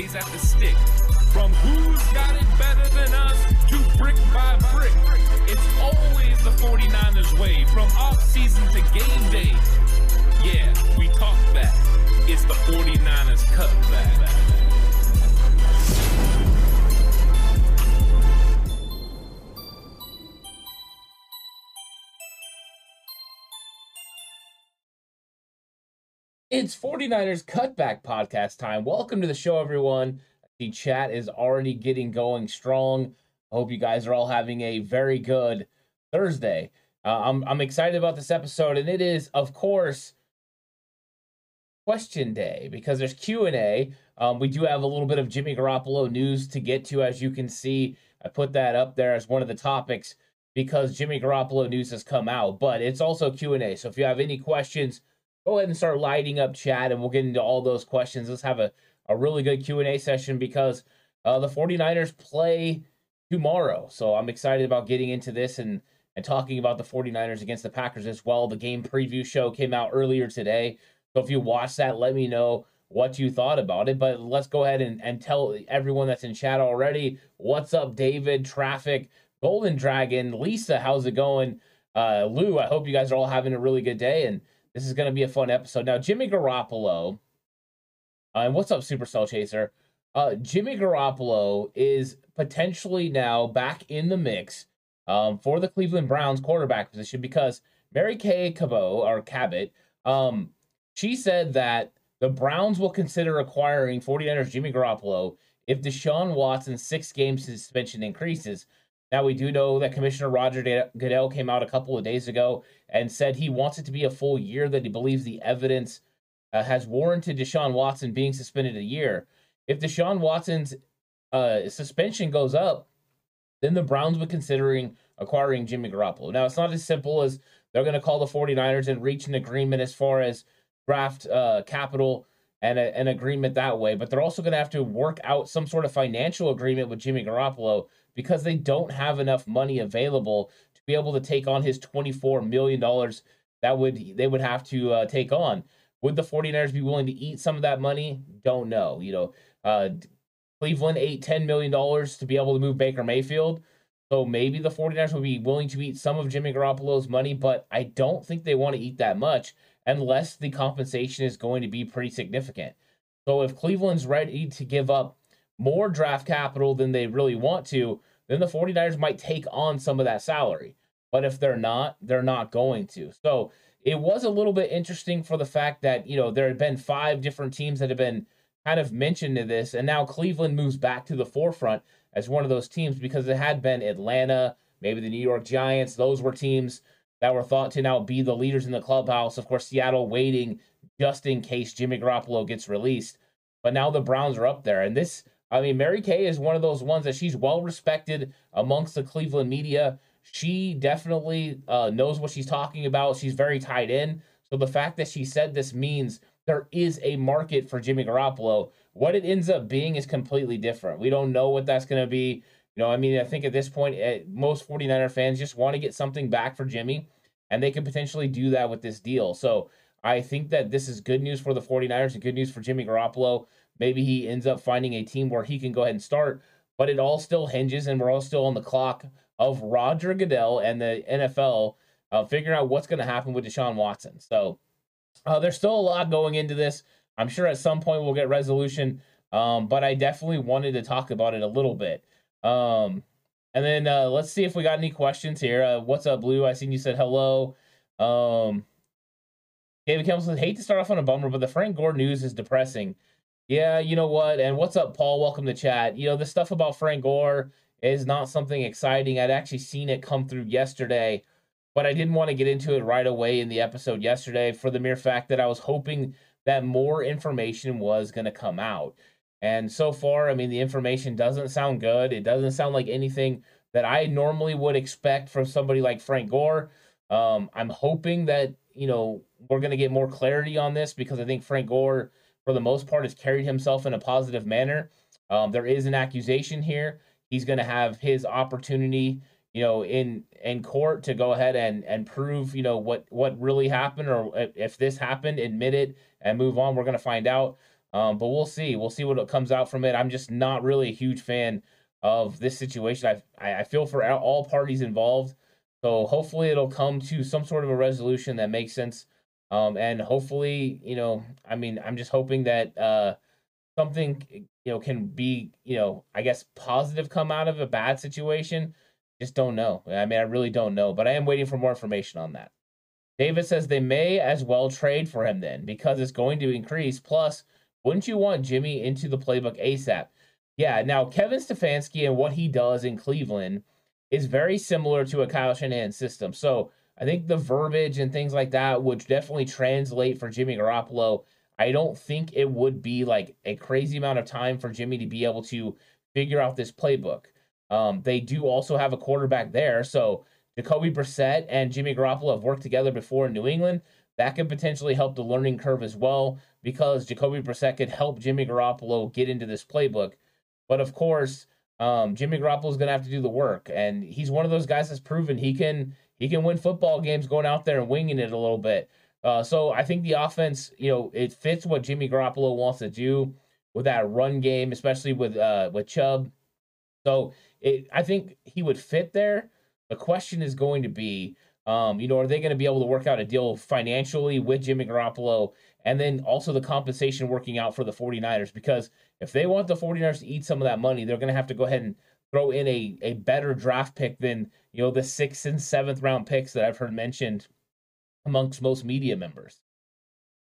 Days at the stick. From who's got it better than us to brick by brick. It's always the 49ers way from off season to game day. Yeah, we talk back. It's the 49ers cutback. It's 49ers Cutback Podcast time. Welcome to the show, everyone. The chat is already getting going strong. I hope you guys are all having a very good Thursday. Uh, I'm, I'm excited about this episode, and it is, of course, question day because there's Q&A. Um, we do have a little bit of Jimmy Garoppolo news to get to, as you can see. I put that up there as one of the topics because Jimmy Garoppolo news has come out, but it's also Q&A. So if you have any questions, go ahead and start lighting up chat and we'll get into all those questions. Let's have a, a really good Q&A session because uh, the 49ers play tomorrow. So I'm excited about getting into this and, and talking about the 49ers against the Packers as well. The game preview show came out earlier today. So if you watched that, let me know what you thought about it. But let's go ahead and, and tell everyone that's in chat already. What's up, David, Traffic, Golden Dragon, Lisa, how's it going? Uh, Lou, I hope you guys are all having a really good day. And this is going to be a fun episode. Now, Jimmy Garoppolo, uh, and what's up, Supercell Chaser? Uh, Jimmy Garoppolo is potentially now back in the mix um, for the Cleveland Browns quarterback position because Mary Kay Cabot or Cabot, um, she said that the Browns will consider acquiring 49ers Jimmy Garoppolo if Deshaun Watson's six game suspension increases. Now, we do know that Commissioner Roger Goodell came out a couple of days ago and said he wants it to be a full year, that he believes the evidence uh, has warranted Deshaun Watson being suspended a year. If Deshaun Watson's uh, suspension goes up, then the Browns would considering acquiring Jimmy Garoppolo. Now, it's not as simple as they're going to call the 49ers and reach an agreement as far as draft uh, capital and a, an agreement that way, but they're also going to have to work out some sort of financial agreement with Jimmy Garoppolo because they don't have enough money available to be able to take on his $24 million that would they would have to uh, take on. Would the 49ers be willing to eat some of that money? Don't know. You know, uh, Cleveland ate $10 million to be able to move Baker Mayfield. So maybe the 49ers would be willing to eat some of Jimmy Garoppolo's money, but I don't think they want to eat that much unless the compensation is going to be pretty significant. So if Cleveland's ready to give up more draft capital than they really want to, then the 49ers might take on some of that salary. But if they're not, they're not going to. So it was a little bit interesting for the fact that, you know, there had been five different teams that have been kind of mentioned to this, and now Cleveland moves back to the forefront as one of those teams because it had been Atlanta, maybe the New York Giants. Those were teams that were thought to now be the leaders in the clubhouse. Of course, Seattle waiting just in case Jimmy Garoppolo gets released. But now the Browns are up there. And this I mean, Mary Kay is one of those ones that she's well respected amongst the Cleveland media. She definitely uh, knows what she's talking about. She's very tied in. So the fact that she said this means there is a market for Jimmy Garoppolo. What it ends up being is completely different. We don't know what that's going to be. You know, I mean, I think at this point, eh, most 49er fans just want to get something back for Jimmy, and they can potentially do that with this deal. So I think that this is good news for the 49ers and good news for Jimmy Garoppolo. Maybe he ends up finding a team where he can go ahead and start, but it all still hinges, and we're all still on the clock of Roger Goodell and the NFL uh, figuring out what's going to happen with Deshaun Watson. So uh, there's still a lot going into this. I'm sure at some point we'll get resolution, um, but I definitely wanted to talk about it a little bit. Um, and then uh, let's see if we got any questions here. Uh, what's up, Blue? I seen you said hello. Um, David Campbell says, hate to start off on a bummer, but the Frank Gore news is depressing. Yeah, you know what? And what's up, Paul? Welcome to chat. You know, the stuff about Frank Gore is not something exciting. I'd actually seen it come through yesterday, but I didn't want to get into it right away in the episode yesterday for the mere fact that I was hoping that more information was going to come out. And so far, I mean, the information doesn't sound good. It doesn't sound like anything that I normally would expect from somebody like Frank Gore. Um, I'm hoping that, you know, we're going to get more clarity on this because I think Frank Gore, for the most part, has carried himself in a positive manner. Um, there is an accusation here. He's going to have his opportunity, you know, in in court to go ahead and and prove, you know, what what really happened or if this happened, admit it and move on. We're going to find out. Um, but we'll see. We'll see what comes out from it. I'm just not really a huge fan of this situation. I I feel for all parties involved. So hopefully it'll come to some sort of a resolution that makes sense. Um, and hopefully, you know, I mean, I'm just hoping that uh, something, you know, can be, you know, I guess positive come out of a bad situation. Just don't know. I mean, I really don't know, but I am waiting for more information on that. David says they may as well trade for him then because it's going to increase. Plus, wouldn't you want Jimmy into the playbook ASAP? Yeah, now Kevin Stefanski and what he does in Cleveland is very similar to a Kyle Shanahan system. So I think the verbiage and things like that would definitely translate for Jimmy Garoppolo. I don't think it would be like a crazy amount of time for Jimmy to be able to figure out this playbook. Um, they do also have a quarterback there. So Jacoby Brissett and Jimmy Garoppolo have worked together before in New England. That could potentially help the learning curve as well because Jacoby Brissett could help Jimmy Garoppolo get into this playbook. But of course, um, Jimmy Garoppolo is going to have to do the work, and he's one of those guys that's proven he can he can win football games going out there and winging it a little bit. Uh, so I think the offense, you know, it fits what Jimmy Garoppolo wants to do with that run game, especially with uh, with Chubb. So it, I think he would fit there. The question is going to be, um, you know, are they going to be able to work out a deal financially with Jimmy Garoppolo and then also the compensation working out for the 49ers? Because if they want the 49ers to eat some of that money, they're going to have to go ahead and throw in a, a better draft pick than, you know, the sixth and seventh round picks that I've heard mentioned amongst most media members.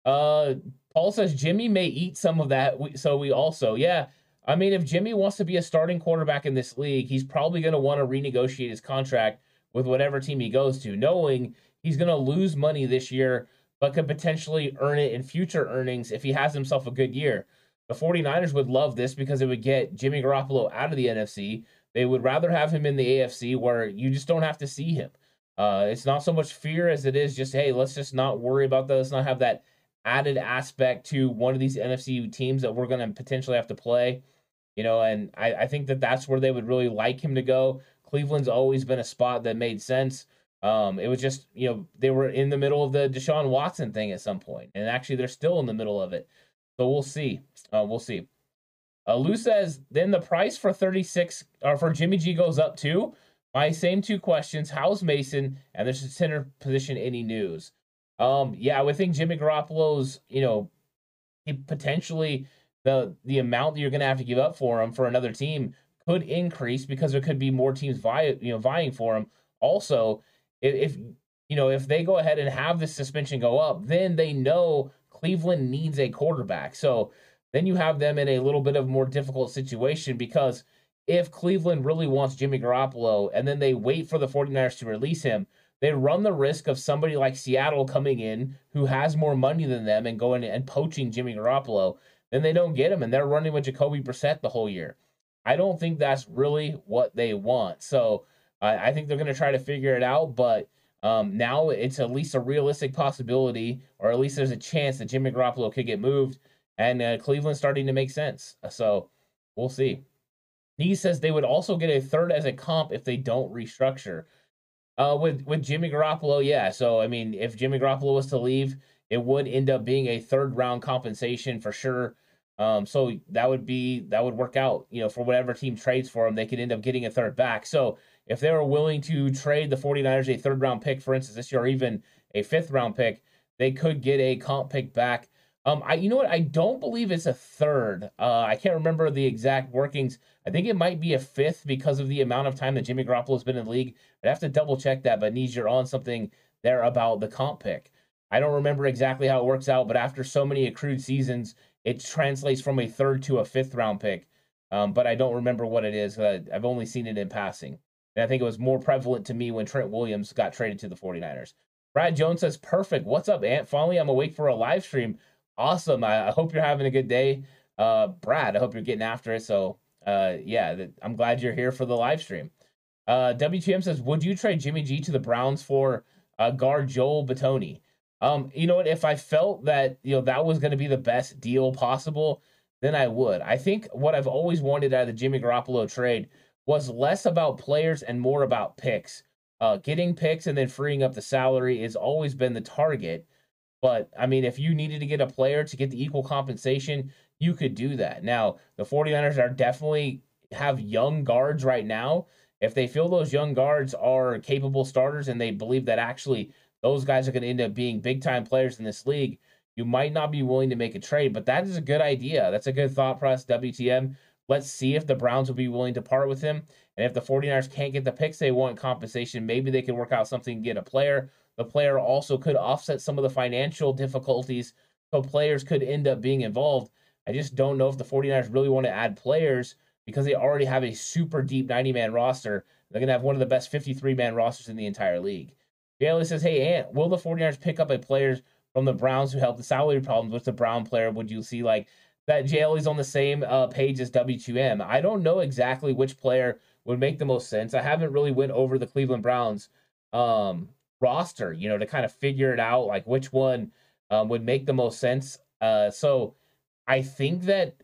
Uh, Paul says Jimmy may eat some of that. So we also, yeah. I mean, if Jimmy wants to be a starting quarterback in this league, he's probably going to want to renegotiate his contract with whatever team he goes to, knowing he's going to lose money this year, but could potentially earn it in future earnings if he has himself a good year. The 49ers would love this because it would get Jimmy Garoppolo out of the NFC. They would rather have him in the AFC where you just don't have to see him. Uh, it's not so much fear as it is just, hey, let's just not worry about that. Let's not have that added aspect to one of these NFC teams that we're going to potentially have to play. You know, and I, I think that that's where they would really like him to go. Cleveland's always been a spot that made sense. Um, it was just, you know, they were in the middle of the Deshaun Watson thing at some point, and actually they're still in the middle of it. So we'll see. Uh, we'll see. Uh, Lou says then the price for 36 or for Jimmy G goes up too. My same two questions: How's Mason and the center position? Any news? Um, yeah, I would think Jimmy Garoppolo's, you know, potentially the the amount that you're to have to give up for him for another team could increase because there could be more teams vie, you know, vying for him. Also, if, if you know if they go ahead and have the suspension go up, then they know Cleveland needs a quarterback. So then you have them in a little bit of more difficult situation because if Cleveland really wants Jimmy Garoppolo and then they wait for the 49ers to release him, they run the risk of somebody like Seattle coming in who has more money than them and going and poaching Jimmy Garoppolo. Then they don't get him and they're running with Jacoby Brissett the whole year. I don't think that's really what they want. So I think they're going to try to figure it out, but Um, now it's at least a realistic possibility, or at least there's a chance that Jimmy Garoppolo could get moved, and uh, starting to make sense. So we'll see. He says they would also get a third as a comp if they don't restructure. Uh, with with Jimmy Garoppolo, yeah. So I mean, if Jimmy Garoppolo was to leave, it would end up being a third round compensation for sure. Um, so that would be that would work out, you know, for whatever team trades for him, they could end up getting a third back. So if they were willing to trade the 49ers a third round pick, for instance, this year, or even a fifth round pick, they could get a comp pick back. Um, I you know what? I don't believe it's a third. Uh, I can't remember the exact workings. I think it might be a fifth because of the amount of time that Jimmy Garoppolo has been in the league. I'd have to double check that, but needs you're on something there about the comp pick. I don't remember exactly how it works out, but after so many accrued seasons, it translates from a third to a fifth round pick. Um, but I don't remember what it is. Uh, I've only seen it in passing. And I think it was more prevalent to me when Trent Williams got traded to the 49ers. Brad Jones says, perfect. What's up, Ant? Finally, I'm awake for a live stream. Awesome. I, I hope you're having a good day. Uh, Brad, I hope you're getting after it. So, uh, yeah, I'm glad you're here for the live stream. Uh, WTM says, would you trade Jimmy G to the Browns for uh, guard Joel Bitonio? Um, you know what? If I felt that you know that was going to be the best deal possible, then I would. I think what I've always wanted out of the Jimmy Garoppolo trade was less about players and more about picks. Uh, getting picks and then freeing up the salary has always been the target. But I mean, if you needed to get a player to get the equal compensation, you could do that. Now, the 49ers are definitely have young guards right now. If they feel those young guards are capable starters and they believe that actually those guys are going to end up being big time players in this league. You might not be willing to make a trade, but that is a good idea. That's a good thought process, WTM. Let's see if the Browns will be willing to part with him. And if the 49ers can't get the picks they want compensation, maybe they could work out something to get a player. The player also could offset some of the financial difficulties, so players could end up being involved. I just don't know if the 49ers really want to add players because they already have a super deep 90 man roster. They're going to have one of the best 53 man rosters in the entire league. Bailey says, Hey, Ant, will the 49ers pick up a player from the Browns who helped the salary problems with the Brown player? Would you see like that JLE's on the same uh, page as WTM? I don't know exactly which player would make the most sense. I haven't really went over the Cleveland Browns um, roster, you know, to kind of figure it out, like which one um, would make the most sense. Uh, so I think that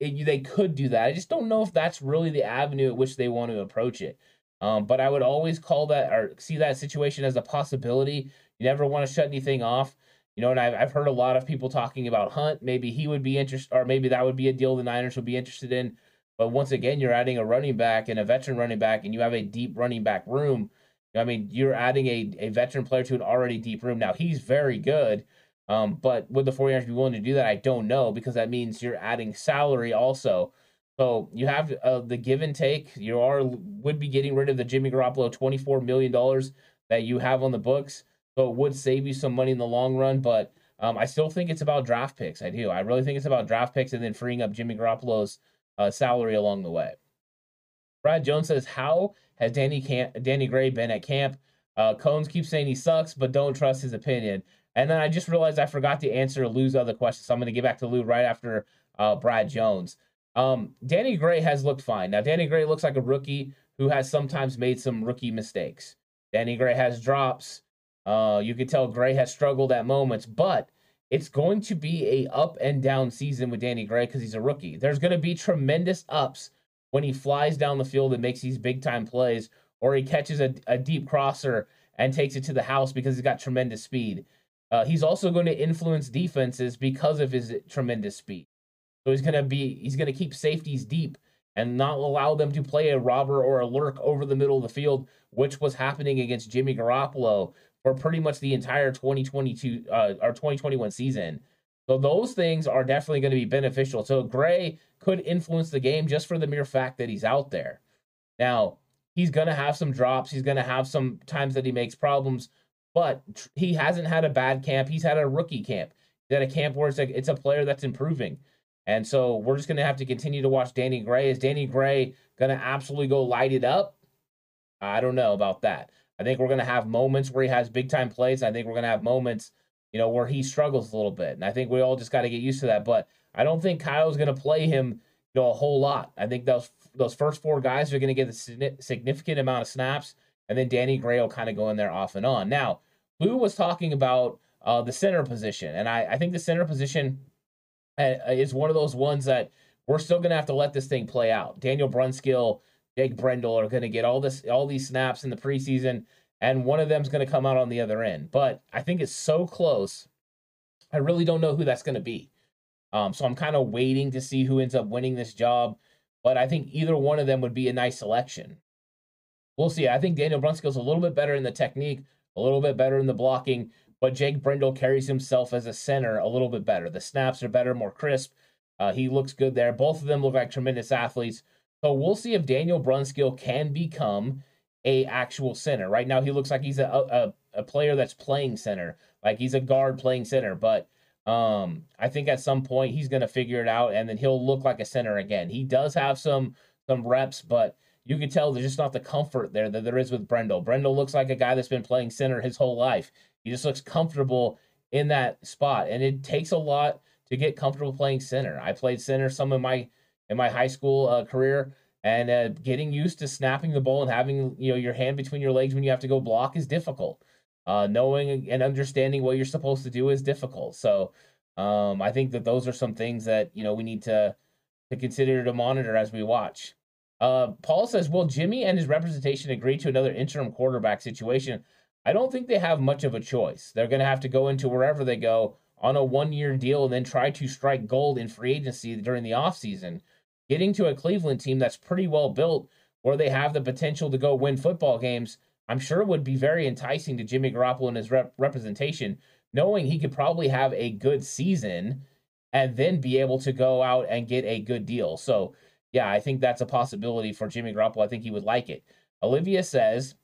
it, they could do that. I just don't know if that's really the avenue at which they want to approach it. Um, but I would always call that or see that situation as a possibility. You never want to shut anything off. You know, and I've, I've heard a lot of people talking about Hunt. Maybe he would be interested, or maybe that would be a deal the Niners would be interested in. But once again, you're adding a running back and a veteran running back, and you have a deep running back room. I mean, you're adding a, a veteran player to an already deep room. Now, he's very good. Um, but would the 49ers be willing to do that? I don't know because that means you're adding salary also. So you have uh, the give and take. You are would be getting rid of the Jimmy Garoppolo twenty four million dollars that you have on the books. So it would save you some money in the long run. But um, I still think it's about draft picks. I do. I really think it's about draft picks and then freeing up Jimmy Garoppolo's uh, salary along the way. Brad Jones says, "How has Danny Camp, Danny Gray been at camp?" Uh, Cones keeps saying he sucks, but don't trust his opinion. And then I just realized I forgot to answer Lou's other question, so I'm going to get back to Lou right after uh, Brad Jones. Um, Danny Gray has looked fine. Now, Danny Gray looks like a rookie who has sometimes made some rookie mistakes. Danny Gray has drops. Uh, you can tell Gray has struggled at moments, but it's going to be a up and down season with Danny Gray because he's a rookie. There's going to be tremendous ups when he flies down the field and makes these big time plays, or he catches a, a deep crosser and takes it to the house because he's got tremendous speed. Uh, he's also going to influence defenses because of his tremendous speed. So he's gonna be he's gonna keep safeties deep and not allow them to play a robber or a lurk over the middle of the field, which was happening against Jimmy Garoppolo for pretty much the entire 2022 uh, or 2021 season. So those things are definitely going to be beneficial. So Gray could influence the game just for the mere fact that he's out there. Now, he's going to have some drops. He's going to have some times that he makes problems, but he hasn't had a bad camp. He's had a rookie camp. He's had a camp where it's a, it's a player that's improving. And so we're just going to have to continue to watch Danny Gray. Is Danny Gray going to absolutely go light it up? I don't know about that. I think we're going to have moments where he has big time plays. I think we're going to have moments, you know, where he struggles a little bit. And I think we all just got to get used to that. But I don't think Kyle's going to play him, you know, a whole lot. I think those those first four guys are going to get a significant amount of snaps. and then Danny Gray will kind of go in there off and on. Now, Lou was talking about uh, the center position, and I, I think the center position uh, is one of those ones that we're still going to have to let this thing play out. Daniel Brunskill, Jake Brendel are going to get all this, all these snaps in the preseason, and one of them's going to come out on the other end. But I think it's so close. I really don't know who that's going to be. Um, so I'm kind of waiting to see who ends up winning this job. But I think either one of them would be a nice selection. We'll see. I think Daniel Brunskill's a little bit better in the technique, a little bit better in the blocking, but Jake Brendel carries himself as a center a little bit better. The snaps are better, more crisp. Uh, he looks good there. Both of them look like tremendous athletes. So we'll see if Daniel Brunskill can become a actual center. Right now, he looks like he's a, a, a player that's playing center, like he's a guard playing center. But um, I think at some point he's going to figure it out, and then he'll look like a center again. He does have some some reps, but you can tell there's just not the comfort there that there is with Brendel. Brendel looks like a guy that's been playing center his whole life. He just looks comfortable in that spot, and it takes a lot to get comfortable playing center. I played center some of my in my high school uh, career, and uh, getting used to snapping the ball and having you know your hand between your legs when you have to go block is difficult. Uh, knowing and understanding what you're supposed to do is difficult. So um, I think that those are some things that you know we need to to consider to monitor as we watch. Uh, Paul says, Will Jimmy and his representation agree to another interim quarterback situation? I don't think they have much of a choice. They're going to have to go into wherever they go on a one year deal and then try to strike gold in free agency during the offseason. Getting to a Cleveland team that's pretty well built where they have the potential to go win football games, I'm sure would be very enticing to Jimmy Garoppolo and his rep- representation, knowing he could probably have a good season and then be able to go out and get a good deal. So, yeah, I think that's a possibility for Jimmy Garoppolo. I think he would like it. Olivia says,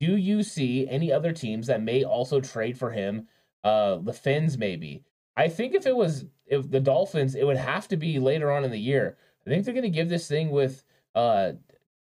Do you see any other teams that may also trade for him? Uh, the Fins, maybe. I think if it was if the Dolphins, it would have to be later on in the year. I think they're going to give this thing with uh,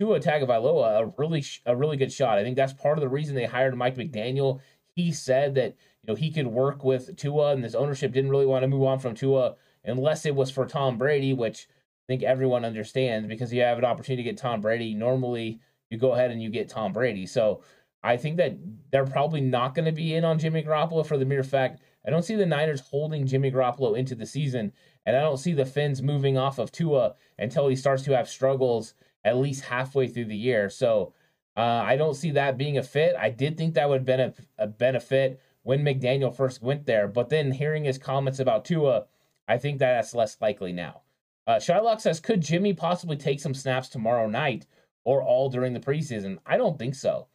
Tua Tagovailoa a really a really good shot. I think that's part of the reason they hired Mike McDaniel. He said that you know he could work with Tua, and this ownership didn't really want to move on from Tua unless it was for Tom Brady, which I think everyone understands because you have an opportunity to get Tom Brady. Normally, you go ahead and you get Tom Brady. So I think that they're probably not going to be in on Jimmy Garoppolo for the mere fact I don't see the Niners holding Jimmy Garoppolo into the season, and I don't see the Fins moving off of Tua until he starts to have struggles at least halfway through the year. So uh, I don't see that being a fit. I did think that would been a, a benefit when McDaniel first went there, but then hearing his comments about Tua, I think that that's less likely now. Uh, Shylock says, could Jimmy possibly take some snaps tomorrow night or all during the preseason? I don't think so.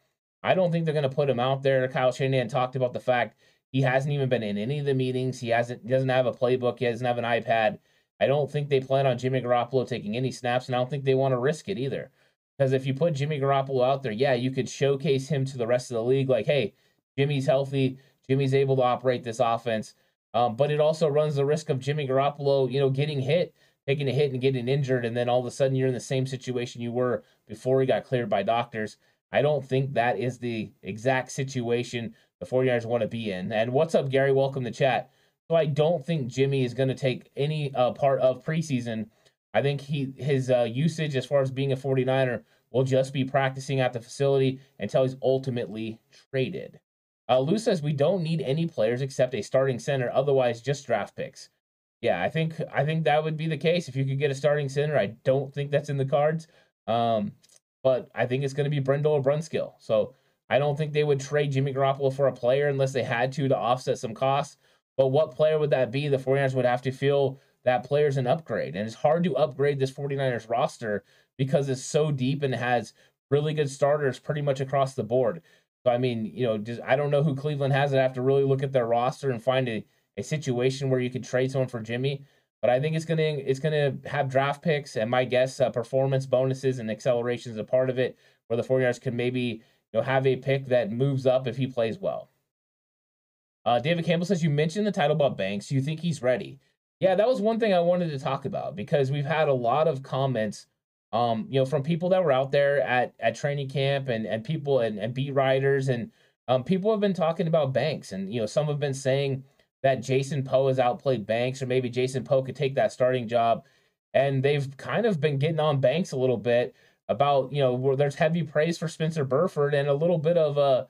I don't think they're going to put him out there. Kyle Shanahan talked about the fact he hasn't even been in any of the meetings. He hasn't doesn't have a playbook. He doesn't have an iPad. I don't think they plan on Jimmy Garoppolo taking any snaps, and I don't think they want to risk it either. Because if you put Jimmy Garoppolo out there, yeah, you could showcase him to the rest of the league, like, hey, Jimmy's healthy, Jimmy's able to operate this offense. Um, but it also runs the risk of Jimmy Garoppolo, you know, getting hit taking a hit and getting injured, and then all of a sudden you're in the same situation you were before he got cleared by doctors. I don't think that is the exact situation the 49ers want to be in. And what's up, Gary? Welcome to chat. So I don't think Jimmy is going to take any uh, part of preseason. I think he his uh, usage as far as being a 49er will just be practicing at the facility until he's ultimately traded. Uh, Lou says we don't need any players except a starting center, otherwise just draft picks yeah, I think I think that would be the case if you could get a starting center. I don't think that's in the cards, um, but I think it's going to be Brendel or Brunskill. So I don't think they would trade Jimmy Garoppolo for a player unless they had to to offset some costs. But what player would that be? The 49ers would have to feel that player's an upgrade. And it's hard to upgrade this 49ers roster because it's so deep and has really good starters pretty much across the board. So I mean, you know, just I don't know who Cleveland has. I have to really look at their roster and find a a situation where you could trade someone for Jimmy. But I think it's gonna it's gonna have draft picks and my guess uh, performance bonuses and accelerations a part of it, where the 49ers could maybe you know have a pick that moves up if he plays well. Uh, David Campbell says you mentioned the title about Banks. You think he's ready? Yeah, that was one thing I wanted to talk about because we've had a lot of comments, um, you know, from people that were out there at at training camp and and people and, and beat writers and um, people have been talking about Banks and you know some have been saying that Jason Poe has outplayed Banks, or maybe Jason Poe could take that starting job. And they've kind of been getting on Banks a little bit about, you know, where there's heavy praise for Spencer Burford and a little bit of uh,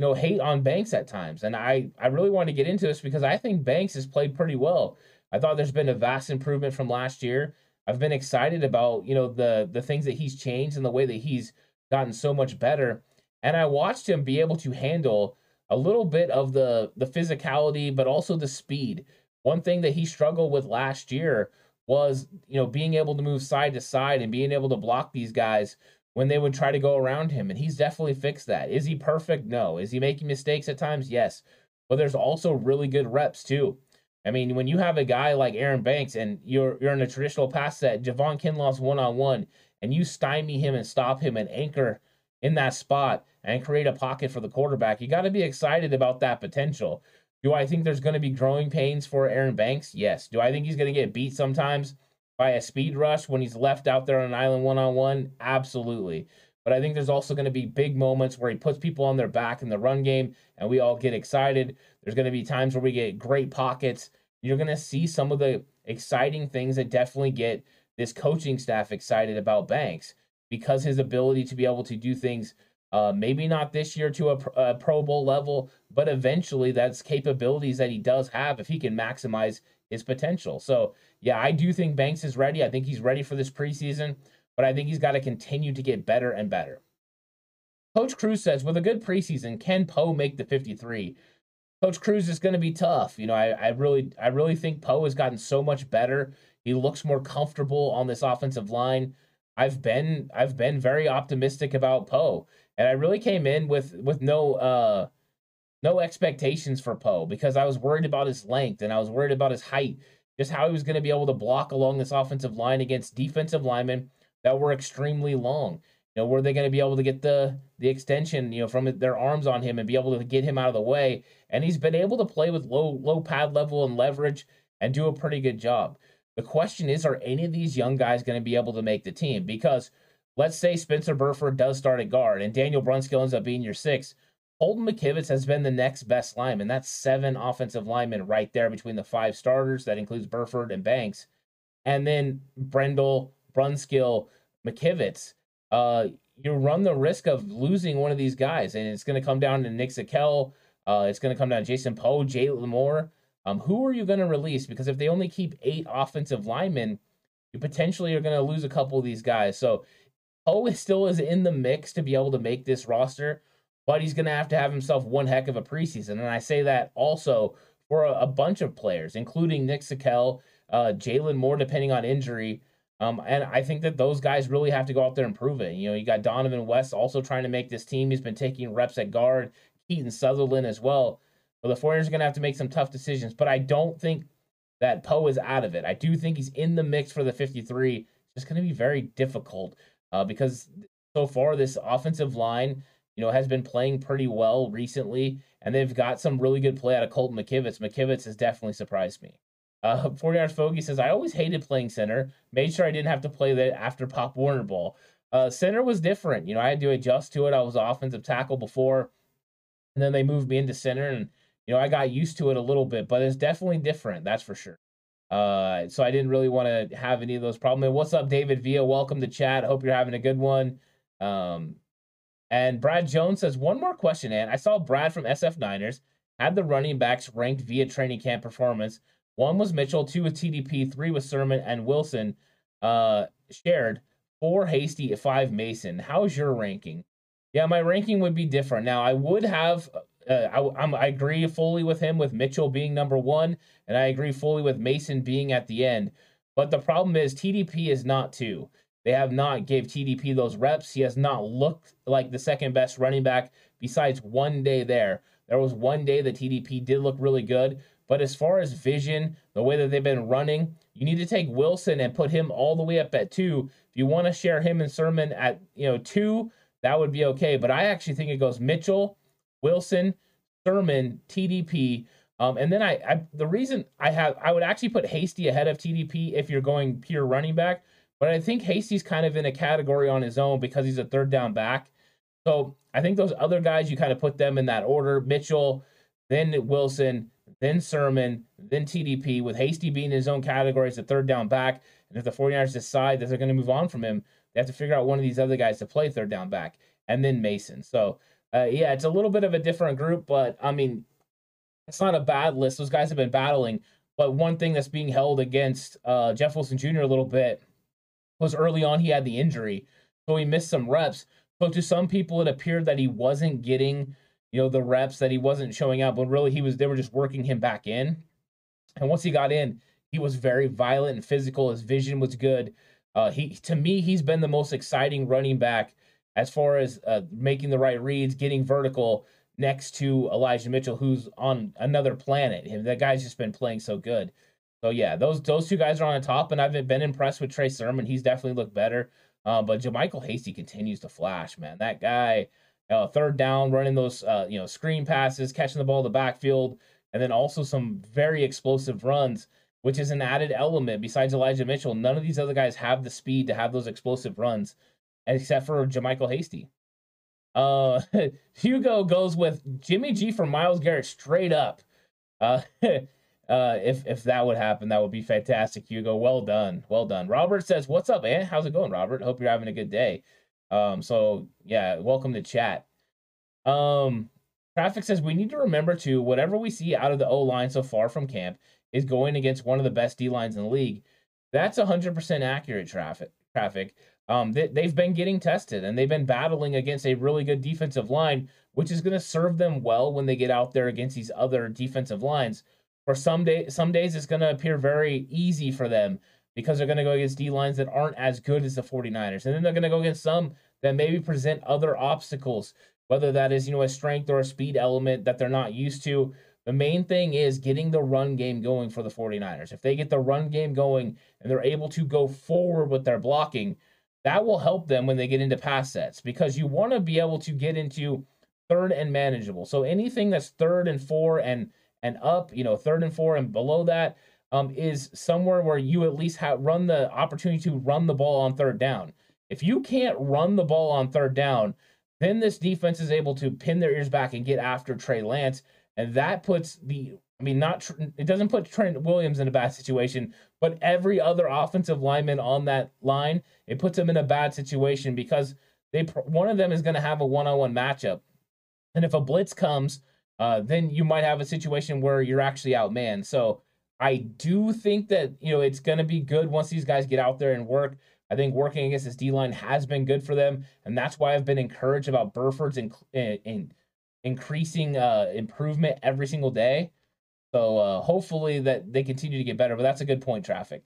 you know, hate on Banks at times. And I I really want to get into this because I think Banks has played pretty well. I thought there's been a vast improvement from last year. I've been excited about, you know, the the things that he's changed and the way that he's gotten so much better. And I watched him be able to handle a little bit of the the physicality, but also the speed. One thing that he struggled with last year was, you know, being able to move side to side and being able to block these guys when they would try to go around him. And he's definitely fixed that. Is he perfect? No. Is he making mistakes at times? Yes. But there's also really good reps too. I mean, when you have a guy like Aaron Banks and you're you're in a traditional pass set, Javon Kinlaw's one on one, and you stymie him and stop him and anchor in that spot and create a pocket for the quarterback, you got to be excited about that potential. Do I think there's going to be growing pains for Aaron Banks? Yes. Do I think he's going to get beat sometimes by a speed rush when he's left out there on an island one on one? Absolutely. But I think there's also going to be big moments where he puts people on their back in the run game and we all get excited. There's going to be times where we get great pockets. You're going to see some of the exciting things that definitely get this coaching staff excited about Banks because his ability to be able to do things uh, maybe not this year to a, a, Pro Bowl level, but eventually that's capabilities that he does have if he can maximize his potential. So, yeah, I do think Banks is ready. I think he's ready for this preseason, but I think he's got to continue to get better and better. Coach Cruz says, with a good preseason, can Poe make the 53? Coach Cruz is going to be tough. You know, I, I really, I really think Poe has gotten so much better. He looks more comfortable on this offensive line. I've been, I've been very optimistic about Poe and I really came in with with no uh no expectations for Poe because I was worried about his length and I was worried about his height, just how he was going to be able to block along this offensive line against defensive linemen that were extremely long. You know, were they going to be able to get the the extension, you know, from their arms on him and be able to get him out of the way? And he's been able to play with low low pad level and leverage and do a pretty good job. The question is, are any of these young guys going to be able to make the team? Because let's say Spencer Burford does start at guard and Daniel Brunskill ends up being your six. Colton McKivitz has been the next best lineman. That's seven offensive linemen right there between the five starters. That includes Burford and Banks. And then Brendel, Brunskill, McKivitz. Uh, you run the risk of losing one of these guys. And it's going to come down to Nick Zakelj. Uh, it's going to come down to Jason Poe, Jaylon Moore. Um, who are you going to release? Because if they only keep eight offensive linemen, you potentially are going to lose a couple of these guys. So Poe still is in the mix to be able to make this roster, but he's going to have to have himself one heck of a preseason. And I say that also for a, a bunch of players, including Nick Zakelj, uh, Jaylon Moore, depending on injury. Um, and I think that those guys really have to go out there and prove it. You know, you got Donovan West also trying to make this team. He's been taking reps at guard, Keaton Sutherland as well. But the 49ers are going to have to make some tough decisions. But I don't think that Poe is out of it. I do think he's in the mix for the 53. It's just going to be very difficult uh, because so far this offensive line, you know, has been playing pretty well recently, and they've got some really good play out of Colton McKivitz. McKivitz has definitely surprised me. Uh, 49ers Fogey says, I always hated playing center. Made sure I didn't have to play that after Pop Warner ball. Uh, center was different. You know, I had to adjust to it. I was offensive tackle before, and then they moved me into center, and you know, I got used to it a little bit, but it's definitely different. That's for sure. Uh, so I didn't really want to have any of those problems. And what's up, David Villa? Welcome to chat. Hope you're having a good one. Um, and Brad Jones says one more question, and I saw Brad from SF Niners had the running backs ranked via training camp performance. One was Mitchell, two with TDP, three with Sermon and Wilson. Uh, shared four Hasty, five Mason. How's your ranking? Yeah, my ranking would be different. Now I would have uh, I, I'm, I agree fully with him with Mitchell being number one, and I agree fully with Mason being at the end. But the problem is TDP is not two. They have not gave TDP those reps. He has not looked like the second best running back besides one day there. There was one day that TDP did look really good, but as far as vision, the way that they've been running, you need to take Wilson and put him all the way up at two. If you want to share him and Sermon at you know two, that would be okay. But I actually think it goes Mitchell, Wilson, Sermon, TDP. Um, and then I, I, the reason I have, I would actually put Hasty ahead of TDP if you're going pure running back. But I think Hasty's kind of in a category on his own because he's a third down back. So I think those other guys, you kind of put them in that order Mitchell, then Wilson, then Sermon, then TDP, with Hasty being in his own category as a third down back. And if the 49ers decide that they're going to move on from him, They have to figure out one of these other guys to play third down back, and then Mason. So uh, yeah, it's a little bit of a different group, but I mean, it's not a bad list. Those guys have been battling. But one thing that's being held against uh, Jeff Wilson Jr. a little bit was early on he had the injury, so he missed some reps. So to some people, it appeared that he wasn't getting, you know, the reps that he wasn't showing up. But really, he was. They were just working him back in. And once he got in, he was very violent and physical. His vision was good. Uh, he to me, he's been the most exciting running back as far as uh, making the right reads, getting vertical next to Elijah Mitchell, who's on another planet. That guy's just been playing so good. So yeah, those those two guys are on the top, and I've been impressed with Trey Sermon. He's definitely looked better. Uh, but JaMycal Hasty continues to flash, man. That guy, uh, third down, running those uh, you know screen passes, catching the ball in the backfield, and then also some very explosive runs, which is an added element. Besides Elijah Mitchell, none of these other guys have the speed to have those explosive runs, except for JaMycal Hasty. Uh, Hugo goes with Jimmy G for Myles Garrett straight up. Uh, uh, if if that would happen, that would be fantastic, Hugo. Well done, well done. Robert says, "What's up, man? How's it going, Robert? Hope you're having a good day." Um, so yeah, welcome to chat. Um, traffic says we need to remember to whatever we see out of the O line so far from camp is going against one of the best D lines in the league. That's hundred percent accurate. Traffic, traffic. Um, they, they've been getting tested and they've been battling against a really good defensive line, which is going to serve them well when they get out there against these other defensive lines for some day some days it's going to appear very easy for them because they're going to go against D lines that aren't as good as the 49ers. And then they're going to go against some that maybe present other obstacles, whether that is, you know, a strength or a speed element that they're not used to. The main thing is getting the run game going for the 49ers. If they get the run game going and they're able to go forward with their blocking, that will help them when they get into pass sets because you want to be able to get into third and manageable. So anything that's third and four and and up, you know, third and four and below that, um, is somewhere where you at least have run the opportunity to run the ball on third down. If you can't run the ball on third down, then this defense is able to pin their ears back and get after Trey Lance, and that puts the I mean, not it doesn't put Trent Williams in a bad situation, but every other offensive lineman on that line, it puts them in a bad situation because they one of them is going to have a one-on-one matchup, and if a blitz comes uh, then you might have a situation where you're actually outmanned. So I do think that you know it's going to be good once these guys get out there and work. I think working against this D line has been good for them, and that's why I've been encouraged about Burford's in, in, in increasing uh, improvement every single day. So uh, hopefully that they continue to get better. But that's a good point. Traffic.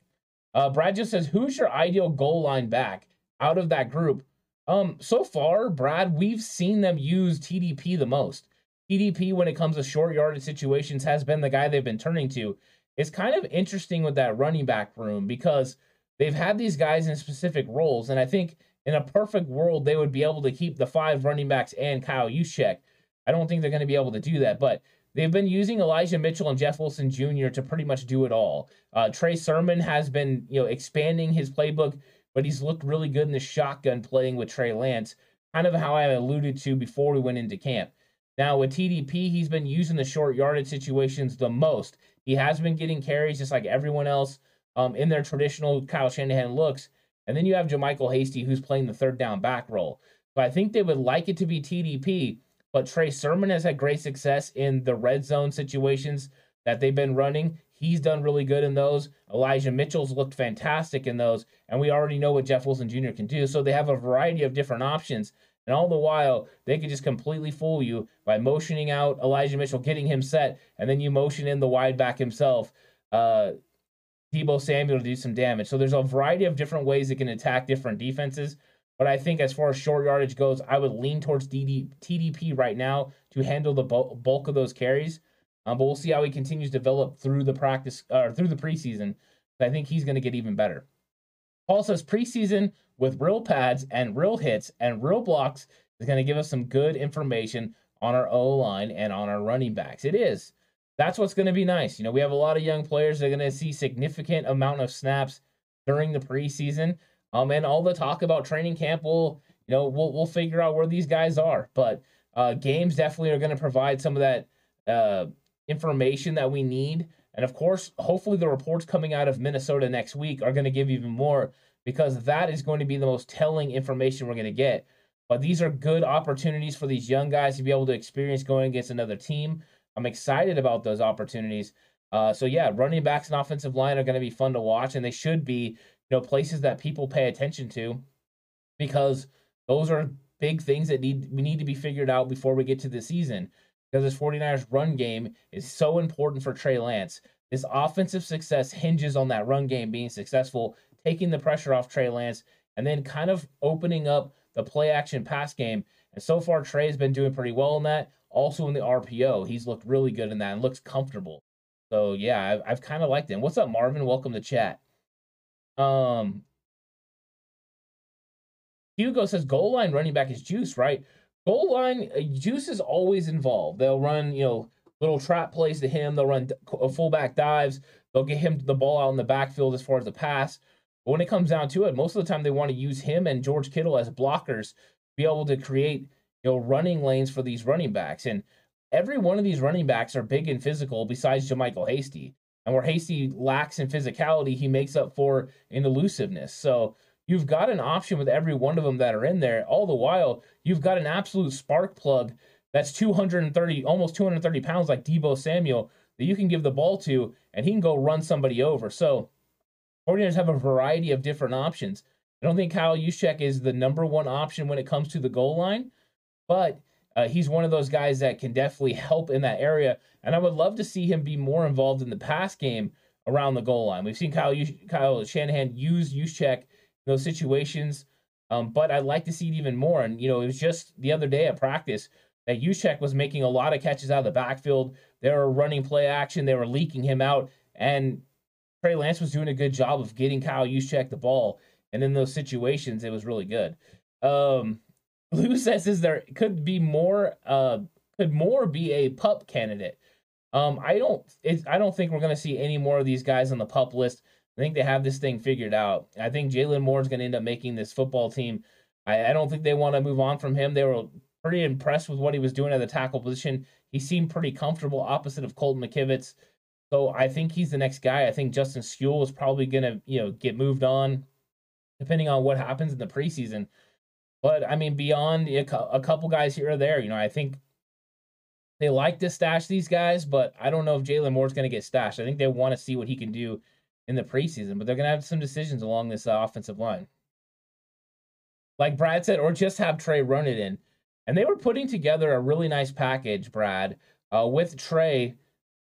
Uh, Brad just says, "Who's your ideal goal line back out of that group?" Um, so far, Brad, we've seen them use TDP the most. TDP, when it comes to short yardage situations, has been the guy they've been turning to. It's kind of interesting with that running back room because they've had these guys in specific roles. And I think in a perfect world, they would be able to keep the five running backs and Kyle Juszczyk. I don't think they're going to be able to do that, but they've been using Elijah Mitchell and Jeff Wilson Jr. to pretty much do it all. Uh, Trey Sermon has been, you know, expanding his playbook, but he's looked really good in the shotgun playing with Trey Lance, kind of how I alluded to before we went into camp. Now, with TDP, he's been using the short yardage situations the most. He has been getting carries just like everyone else um, in their traditional Kyle Shanahan looks. And then you have JaMycal Hasty, who's playing the third down back role. So I think they would like it to be TDP, but Trey Sermon has had great success in the red zone situations that they've been running. He's done really good in those. Elijah Mitchell's looked fantastic in those. And we already know what Jeff Wilson Jr. can do. So they have a variety of different options and all the while, they could just completely fool you by motioning out Elijah Mitchell, getting him set, and then you motion in the wide back himself, uh, Deebo Samuel to do some damage. So there's a variety of different ways it can attack different defenses. But I think as far as short yardage goes, I would lean towards DD, TDP right now to handle the bulk of those carries. Um, but we'll see how he continues to develop through the practice or uh, through the preseason. I think he's going to get even better. Paul says preseason with real pads and real hits and real blocks is going to give us some good information on our O line and on our running backs. It is. That's what's going to be nice. You know, we have a lot of young players that are going to see significant amount of snaps during the preseason. Um, and all the talk about training camp will, you know, we'll we'll figure out where these guys are. But uh, games definitely are going to provide some of that uh, information that we need And of course, hopefully, the reports coming out of Minnesota next week are going to give even more because that is going to be the most telling information we're going to get. But these are good opportunities for these young guys to be able to experience going against another team. I'm excited about those opportunities. Uh, so yeah, running backs and offensive line are going to be fun to watch, and they should be, know, places that people pay attention to because those are big things that need we need to be figured out before we get to the season. Because this 49ers run game is so important for Trey Lance. This offensive success hinges on that run game being successful, taking the pressure off Trey Lance, and then kind of opening up the play action pass game. And so far, Trey has been doing pretty well in that. Also in the RPO, he's looked really good in that and looks comfortable. So yeah, I've, I've kind of liked him. What's up, Marvin? Welcome to chat. Um, Hugo says goal line running back is juice, right? Goal line uh, juice is always involved. They'll run, you know, little trap plays to him. They'll run uh, fullback dives. They'll get him the ball out in the backfield as far as the pass. But when it comes down to it, most of the time they want to use him and George Kittle as blockers, to be able to create, you know, running lanes for these running backs. And every one of these running backs are big and physical besides JaMycal Hasty. And where Hasty lacks in physicality, he makes up for in elusiveness. So you've got an option with every one of them that are in there. All the while, you've got an absolute spark plug that's 230, almost 230 pounds, like Deebo Samuel, that you can give the ball to, and he can go run somebody over. So 49ers have a variety of different options. I don't think Kyle Juszczyk is the number one option when it comes to the goal line, but uh, he's one of those guys that can definitely help in that area. And I would love to see him be more involved in the pass game around the goal line. We've seen Kyle Kyle Shanahan use Juszczyk in those situations, um, but I'd like to see it even more. And you know, it was just the other day at practice that Juszczyk was making a lot of catches out of the backfield. They were running play action. They were leaking him out, and Trey Lance was doing a good job of getting Kyle Juszczyk the ball. And in those situations, it was really good. Um, Lou says, "Is there could be more? Uh, could more be a pup candidate?" Um, I don't. I don't think we're going to see any more of these guys on the pup list. I think they have this thing figured out. I think Jaylon Moore is going to end up making this football team. I, I don't think they want to move on from him. They were pretty impressed with what he was doing at the tackle position. He seemed pretty comfortable opposite of Colton McKivitz. So I think he's the next guy. I think Justin Skule is probably going to, you know, get moved on depending on what happens in the preseason. But I mean, beyond a, couple guys here or there, you know, I think they like to stash these guys, but I don't know if Jaylon Moore's going to get stashed. I think they want to see what he can do in the preseason, but they're going to have some decisions along this uh, offensive line. Like Brad said, or just have Trey run it in. And they were putting together a really nice package, Brad, uh, with Trey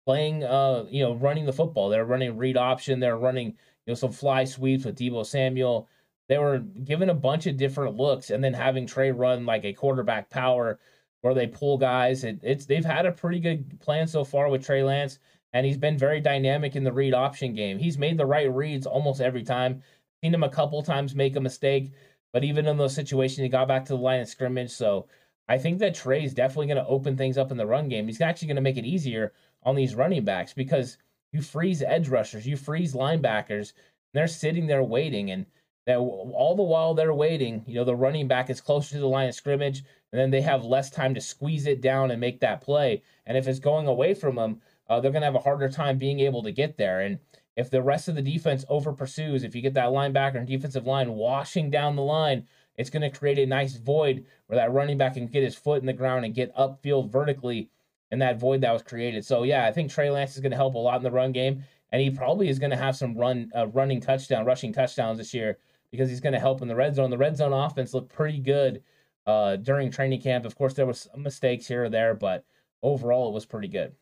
playing, uh, you know, running the football. They're running read option. They're running, you know, some fly sweeps with Deebo Samuel they were given a bunch of different looks and then having Trey run like a quarterback power where they pull guys. It, it's they've had a pretty good plan so far with Trey Lance, and he's been very dynamic in the read option game. He's made the right reads almost every time. Seen him a couple times make a mistake, but even in those situations, he got back to the line of scrimmage. So I think that Trey is definitely going to open things up in the run game. He's actually going to make it easier on these running backs because you freeze edge rushers, you freeze linebackers, they're sitting there waiting and that all the while they're waiting, you know, the running back is closer to the line of scrimmage, and then they have less time to squeeze it down and make that play. And if it's going away from them, uh, they're going to have a harder time being able to get there. And if the rest of the defense over pursues, if you get that linebacker and defensive line washing down the line, it's going to create a nice void where that running back can get his foot in the ground and get upfield vertically in that void that was created. So yeah, I think Trey Lance is going to help a lot in the run game, and he probably is going to have some run uh, running touchdown, rushing touchdowns this year because he's going to help in the red zone. The red zone offense looked pretty good uh, during training camp. Of course, there was some mistakes here or there, but overall, it was pretty good.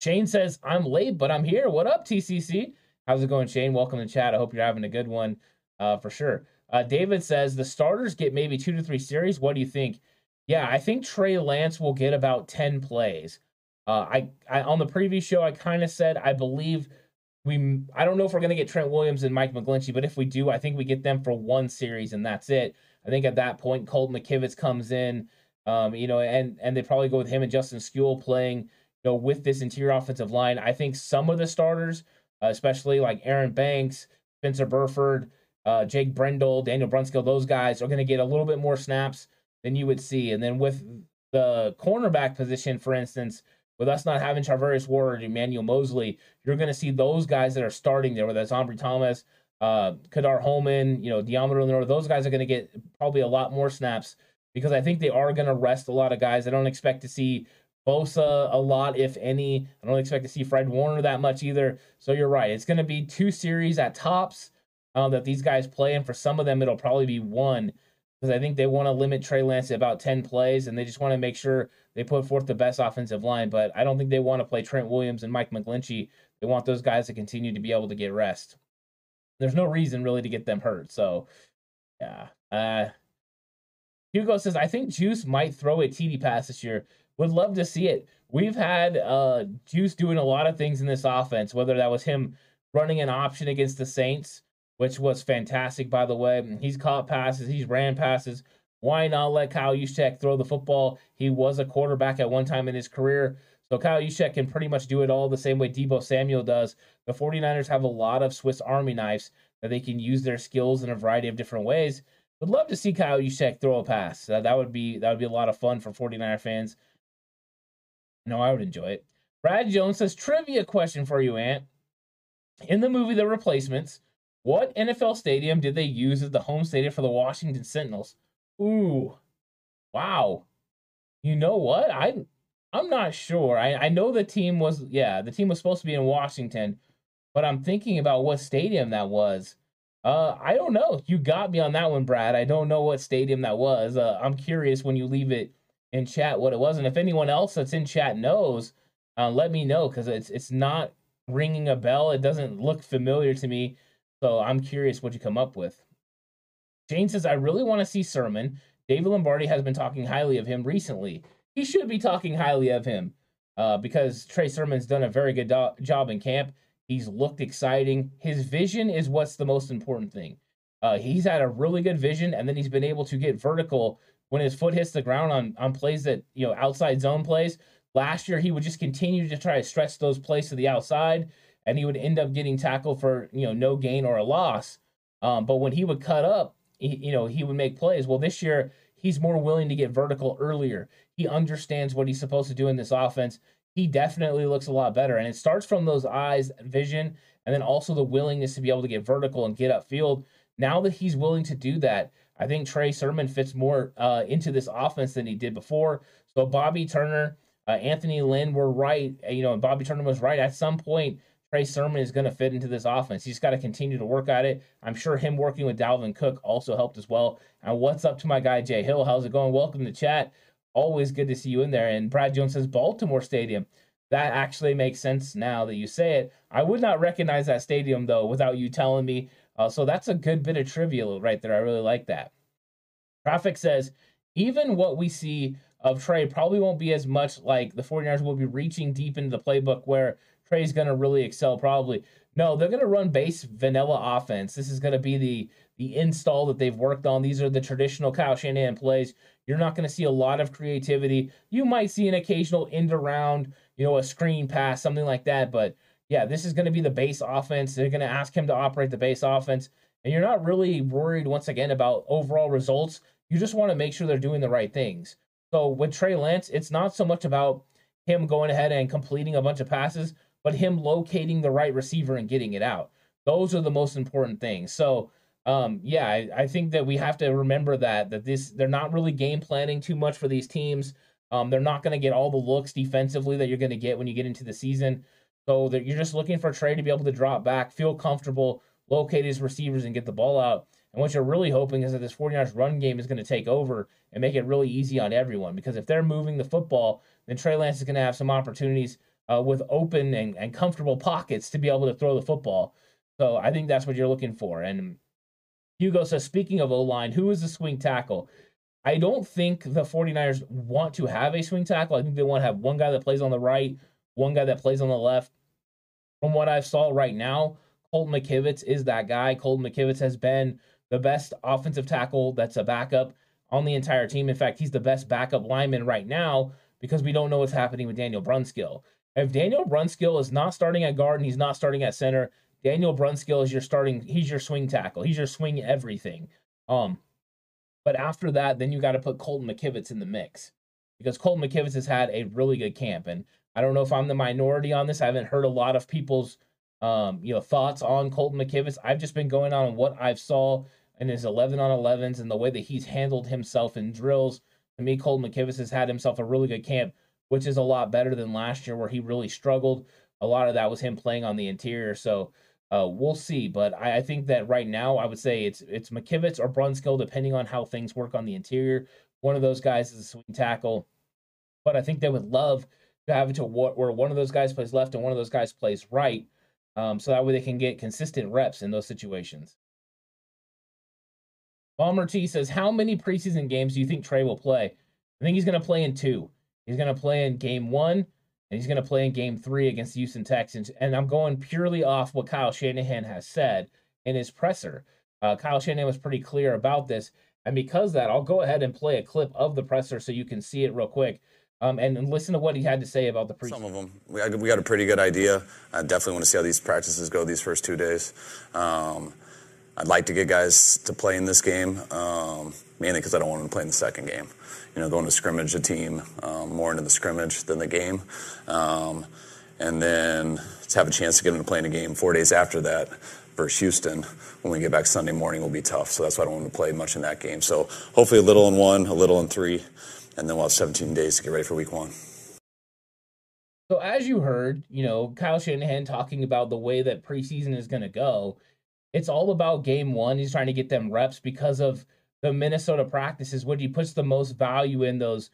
Shane says, I'm late, but I'm here. What up, TCC? How's it going, Shane? Welcome to chat. I hope you're having a good one uh, for sure. Uh, David says, the starters get maybe two to three series. What do you think? Yeah, I think Trey Lance will get about 10 plays. Uh, I, I on the previous show, I kind of said I believe – we I don't know if we're going to get Trent Williams and Mike McGlinchey, but if we do, I think we get them for one series and that's it. I think at that point, Colton McKivitz comes in, um, you know, and and they probably go with him and Justin Skule playing, you know, with this interior offensive line. I think some of the starters, uh, especially like Aaron Banks, Spencer Burford, uh, Jake Brendel, Daniel Brunskill, those guys are going to get a little bit more snaps than you would see. And then with the cornerback position, for instance, with us not having Charvarius Ward Emmanuel Moseley, you're going to see those guys that are starting there, whether that's Ambry Thomas, uh, Ka'dar Hollman, you know, Deommodore Lenoir, those guys are going to get probably a lot more snaps because I think they are going to rest a lot of guys. I don't expect to see Bosa a lot, if any. I don't expect to see Fred Warner that much either. So you're right. It's going to be two series at tops um, that these guys play, and for some of them, it'll probably be one because I think they want to limit Trey Lance to about 10 plays and they just want to make sure they put forth the best offensive line. But I don't think they want to play Trent Williams and Mike McGlinchey. They want those guys to continue to be able to get rest. There's no reason really to get them hurt. So, yeah. Uh, Hugo says, I think Juice might throw a TD pass this year. Would love to see it. We've had uh, Juice doing a lot of things in this offense, whether that was him running an option against the Saints which was fantastic, by the way. He's caught passes, he's ran passes. Why not let Kyle Juszczyk throw the football? He was a quarterback at one time in his career. So Kyle Juszczyk can pretty much do it all the same way Deebo Samuel does. The 49ers have a lot of Swiss Army knives that they can use their skills in a variety of different ways. Would love to see Kyle Juszczyk throw a pass. Uh, that would be that would be a lot of fun for 49er fans. No, I would enjoy it. Brad Jones says trivia question for you, Ant. In the movie The Replacements, what NFL stadium did they use as the home stadium for the Washington Sentinels? Ooh, wow. You know what? I I'm not sure. I I know the team was yeah the team was supposed to be in Washington, but I'm thinking about what stadium that was. Uh, I don't know. You got me on that one, Brad. I don't know what stadium that was. Uh, I'm curious when you leave it in chat what it was, and if anyone else that's in chat knows, uh, let me know because it's it's not ringing a bell. It doesn't look familiar to me. So I'm curious what you come up with. Jane says, I really want to see Sermon. David Lombardi has been talking highly of him recently. He should be talking highly of him uh, because Trey Sermon's done a very good do- job in camp. He's looked exciting. His vision is what's the most important thing. Uh, he's had a really good vision, and then he's been able to get vertical when his foot hits the ground on, on plays that, you know, outside zone plays. Last year, he would just continue to try to stretch those plays to the outside and he would end up getting tackled for you know no gain or a loss. Um, but when he would cut up, he, you know he would make plays. Well, this year he's more willing to get vertical earlier. He understands what he's supposed to do in this offense. He definitely looks a lot better, and it starts from those eyes, vision, and then also the willingness to be able to get vertical and get upfield. Now that he's willing to do that, I think Trey Sermon fits more uh, into this offense than he did before. So Bobby Turner, uh, Anthony Lynn were right. You know, Bobby Turner was right. At some point, Trey Sermon is going to fit into this offense. He's got to continue to work at it. I'm sure him working with Dalvin Cook also helped as well. And what's up to my guy Jay Hill? How's it going? Welcome to chat. Always good to see you in there. And Brad Jones says Baltimore Stadium. That actually makes sense now that you say it. I would not recognize that stadium though without you telling me. Uh, so that's a good bit of trivia right there. I really like that. Traffic says even what we see of Trey probably won't be as much like the 49ers will be reaching deep into the playbook where Trey's going to really excel probably. No, they're going to run base vanilla offense. This is going to be the the install that they've worked on. These are the traditional Kyle Shanahan plays. You're not going to see a lot of creativity. You might see an occasional end around, you know, a screen pass, something like that. But yeah, this is going to be the base offense. They're going to ask him to operate the base offense. And you're not really worried, once again, about overall results. You just want to make sure they're doing the right things. So with Trey Lance, it's not so much about him going ahead and completing a bunch of passes, but him locating the right receiver and getting it out. Those are the most important things. So, um, yeah, I, I, think that we have to remember that that this they're not really game planning too much for these teams. Um, they're not going to get all the looks defensively that you're going to get when you get into the season. So that you're just looking for Trey to be able to drop back, feel comfortable, locate his receivers, and get the ball out. And what you're really hoping is that this 49ers run game is going to take over and make it really easy on everyone. Because if they're moving the football, then Trey Lance is going to have some opportunities uh, with open and, and comfortable pockets to be able to throw the football. So I think that's what you're looking for. And Hugo says, speaking of O line, who is the swing tackle? I don't think the 49ers want to have a swing tackle. I think they want to have one guy that plays on the right, one guy that plays on the left. From what I've saw right now, Colton McKivitz is that guy. Colton McKivitz has been the best offensive tackle that's a backup on the entire team. In fact, he's the best backup lineman right now because we don't know what's happening with Daniel Brunskill. If Daniel Brunskill is not starting at guard and he's not starting at center, Daniel Brunskill is your starting. He's your swing tackle. He's your swing everything. Um, but after that, then you got to put Colton McKivitz in the mix. because Colton McKivitz has had a really good camp. And I don't know if I'm the minority on this. I haven't heard a lot of people's um, you know thoughts on Colton McKivitz. I've just been going on what I've saw in his 11 on 11s and the way that he's handled himself in drills. To me, Colton McKivitz has had himself a really good camp, which is a lot better than last year where he really struggled. A lot of that was him playing on the interior. So uh, we'll see. But I, I, think that right now, I would say it's it's McKivitz or Brunskill, depending on how things work on the interior. One of those guys is a swing tackle. But I think they would love to have it to what where one of those guys plays left and one of those guys plays right. Um, so that way they can get consistent reps in those situations. Bomber T says, How many preseason games do you think Trey will play? I think he's going to play in two. He's going to play in game one, and he's going to play in game three against the Houston Texans. And I'm going purely off what Kyle Shanahan has said in his presser. Uh, Kyle Shanahan was pretty clear about this. And because that, I'll go ahead and play a clip of the presser so you can see it real quick. Um, and, and, listen to what he had to say about the preseason. Some of them. We, we got a pretty good idea. I definitely want to see how these practices go these first two days. Um, I'd like to get guys to play in this game, um, mainly because I don't want them to play in the second game. You know, going to scrimmage a team um, more into the scrimmage than the game. Um, and then to have a chance to get them to play in a game four days after that versus Houston when we get back Sunday morning will be tough. So that's why I don't want to play much in that game. So hopefully a little in one, a little in three, and then we'll have 17 days to get ready for week one. So as you heard, you know, Kyle Shanahan talking about the way that preseason is going to go it's all about game one. He's trying to get them reps because of the Minnesota practices, which he puts the most value in those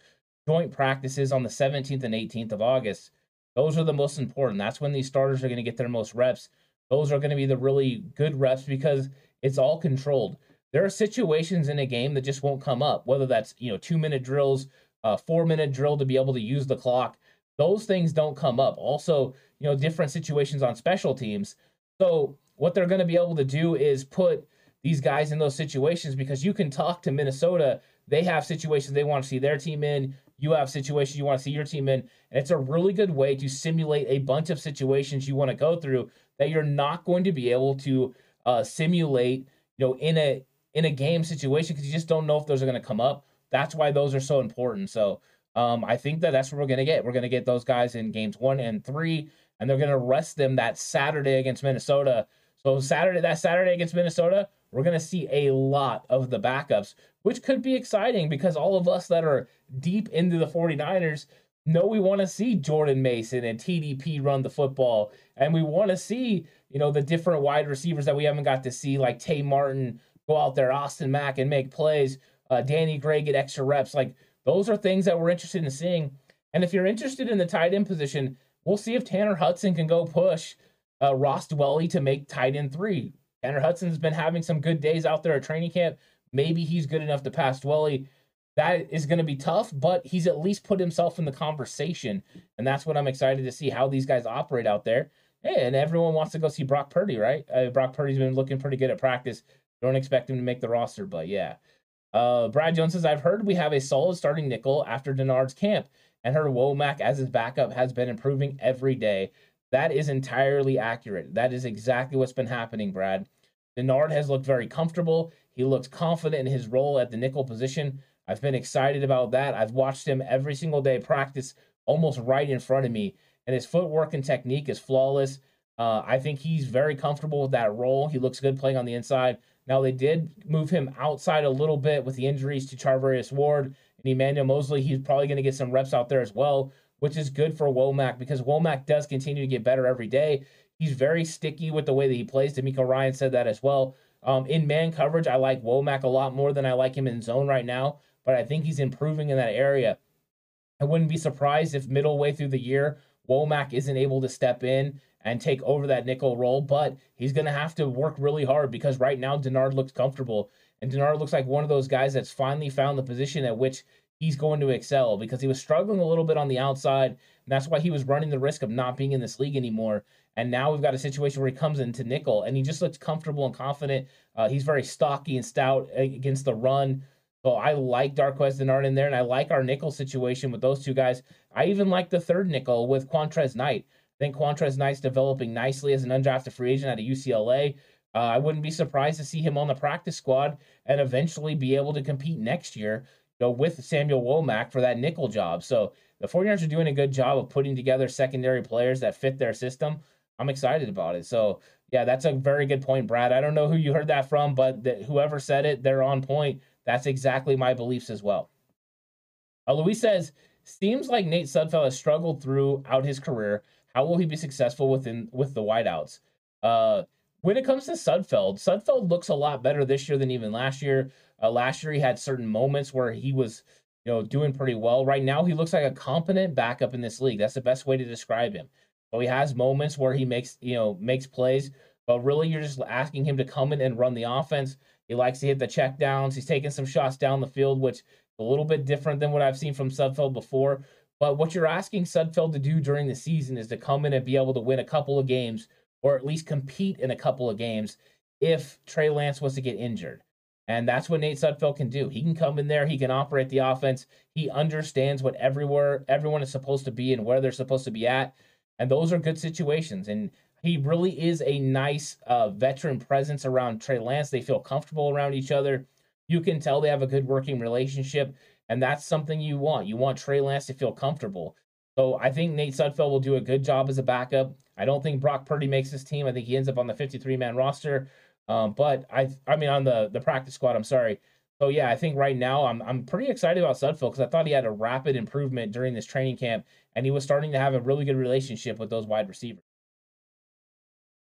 joint practices on the 17th and 18th of August. Those are the most important. That's when these starters are going to get their most reps. Those are going to be the really good reps because it's all controlled. There are situations in a game that just won't come up, whether that's, you know, two minute drills, a four minute drill to be able to use the clock. Those things don't come up. Also, you know, different situations on special teams. So what they're going to be able to do is put these guys in those situations because you can talk to Minnesota. They have situations they want to see their team in. You have situations you want to see your team in. And it's a really good way to simulate a bunch of situations you want to go through that you're not going to be able to uh, simulate, you know, in a in a game situation because you just don't know if those are going to come up. That's why those are so important. So um, I think that that's what we're going to get. We're going to get those guys in games one and three, and they're going to rest them that Saturday against Minnesota so Saturday, that Saturday against Minnesota, we're going to see a lot of the backups, which could be exciting because all of us that are deep into the 49ers know we want to see Jordan Mason and TDP run the football. And we want to see, you know, the different wide receivers that we haven't got to see, like Tay Martin go out there, Austin Mack, and make plays, uh, Danny Gray get extra reps. Like, those are things that we're interested in seeing. And if you're interested in the tight end position, we'll see if Tanner Hudson can go push uh, Ross Dwelley to make tight end three. Tanner Hudson's been having some good days out there at training camp. Maybe he's good enough to pass Dwelley. That is going to be tough, but he's at least put himself in the conversation. And that's what I'm excited to see how these guys operate out there. And everyone wants to go see Brock Purdy, right? Uh, Brock Purdy's been looking pretty good at practice. Don't expect him to make the roster, but yeah. Uh, Brad Jones says, I've heard we have a solid starting nickel after Dennard's camp, and her Womack as his backup has been improving every day. That is entirely accurate. That is exactly what's been happening, Brad. Dennard has looked very comfortable. He looks confident in his role at the nickel position. I've been excited about that. I've watched him every single day practice almost right in front of me, and his footwork and technique is flawless. Uh, I think he's very comfortable with that role. He looks good playing on the inside. Now, they did move him outside a little bit with the injuries to Charvarius Ward and Emmanuel Moseley. He's probably going to get some reps out there as well which is good for Womack because Womack does continue to get better every day. He's very sticky with the way that he plays. DeMeco Ryans said that as well. Um, in man coverage, I like Womack a lot more than I like him in zone right now, but I think he's improving in that area. I wouldn't be surprised if middle way through the year, Womack isn't able to step in and take over that nickel role, but he's going to have to work really hard because right now Dennard looks comfortable. And Dennard looks like one of those guys that's finally found the position at which he's going to excel because he was struggling a little bit on the outside. And that's why he was running the risk of not being in this league anymore. And now we've got a situation where he comes into nickel and he just looks comfortable and confident. Uh, he's very stocky and stout against the run. So I like Darqueze Dennard in there, and I like our nickel situation with those two guys. I even like the third nickel with Qwuantrezz Knight. I think Qwuantrezz Knight's developing nicely as an undrafted free agent out of UCLA. Uh, I wouldn't be surprised to see him on the practice squad and eventually be able to compete next year know, with Samuel Womack for that nickel job. So the 49ers are doing a good job of putting together secondary players that fit their system. I'm excited about it. So yeah, that's a very good point, Brad. I don't know who you heard that from, but that whoever said it, they're on point. That's exactly my beliefs as well. Uh, Luis says, seems like Nate Sudfeld has struggled throughout his career. How will he be successful within with the wideouts? Uh, when it comes to Sudfeld, Sudfeld looks a lot better this year than even last year. Uh, last year he had certain moments where he was, you know, doing pretty well. Right now he looks like a competent backup in this league. That's the best way to describe him. So he has moments where he makes, you know, makes plays, but really you're just asking him to come in and run the offense. He likes to hit the check downs. He's taking some shots down the field, which is a little bit different than what I've seen from Sudfeld before. But what you're asking Sudfeld to do during the season is to come in and be able to win a couple of games or at least compete in a couple of games if Trey Lance was to get injured. And that's what Nate Sudfeld can do. He can come in there, he can operate the offense. He understands what everywhere everyone is supposed to be and where they're supposed to be at. And those are good situations. And he really is a nice uh, veteran presence around Trey Lance. They feel comfortable around each other. You can tell they have a good working relationship. And that's something you want. You want Trey Lance to feel comfortable. So I think Nate Sudfeld will do a good job as a backup. I don't think Brock Purdy makes this team. I think he ends up on the 53 man roster. Um, but I, I mean, on the the practice squad. I'm sorry. So yeah, I think right now I'm I'm pretty excited about Sudfeld because I thought he had a rapid improvement during this training camp, and he was starting to have a really good relationship with those wide receivers.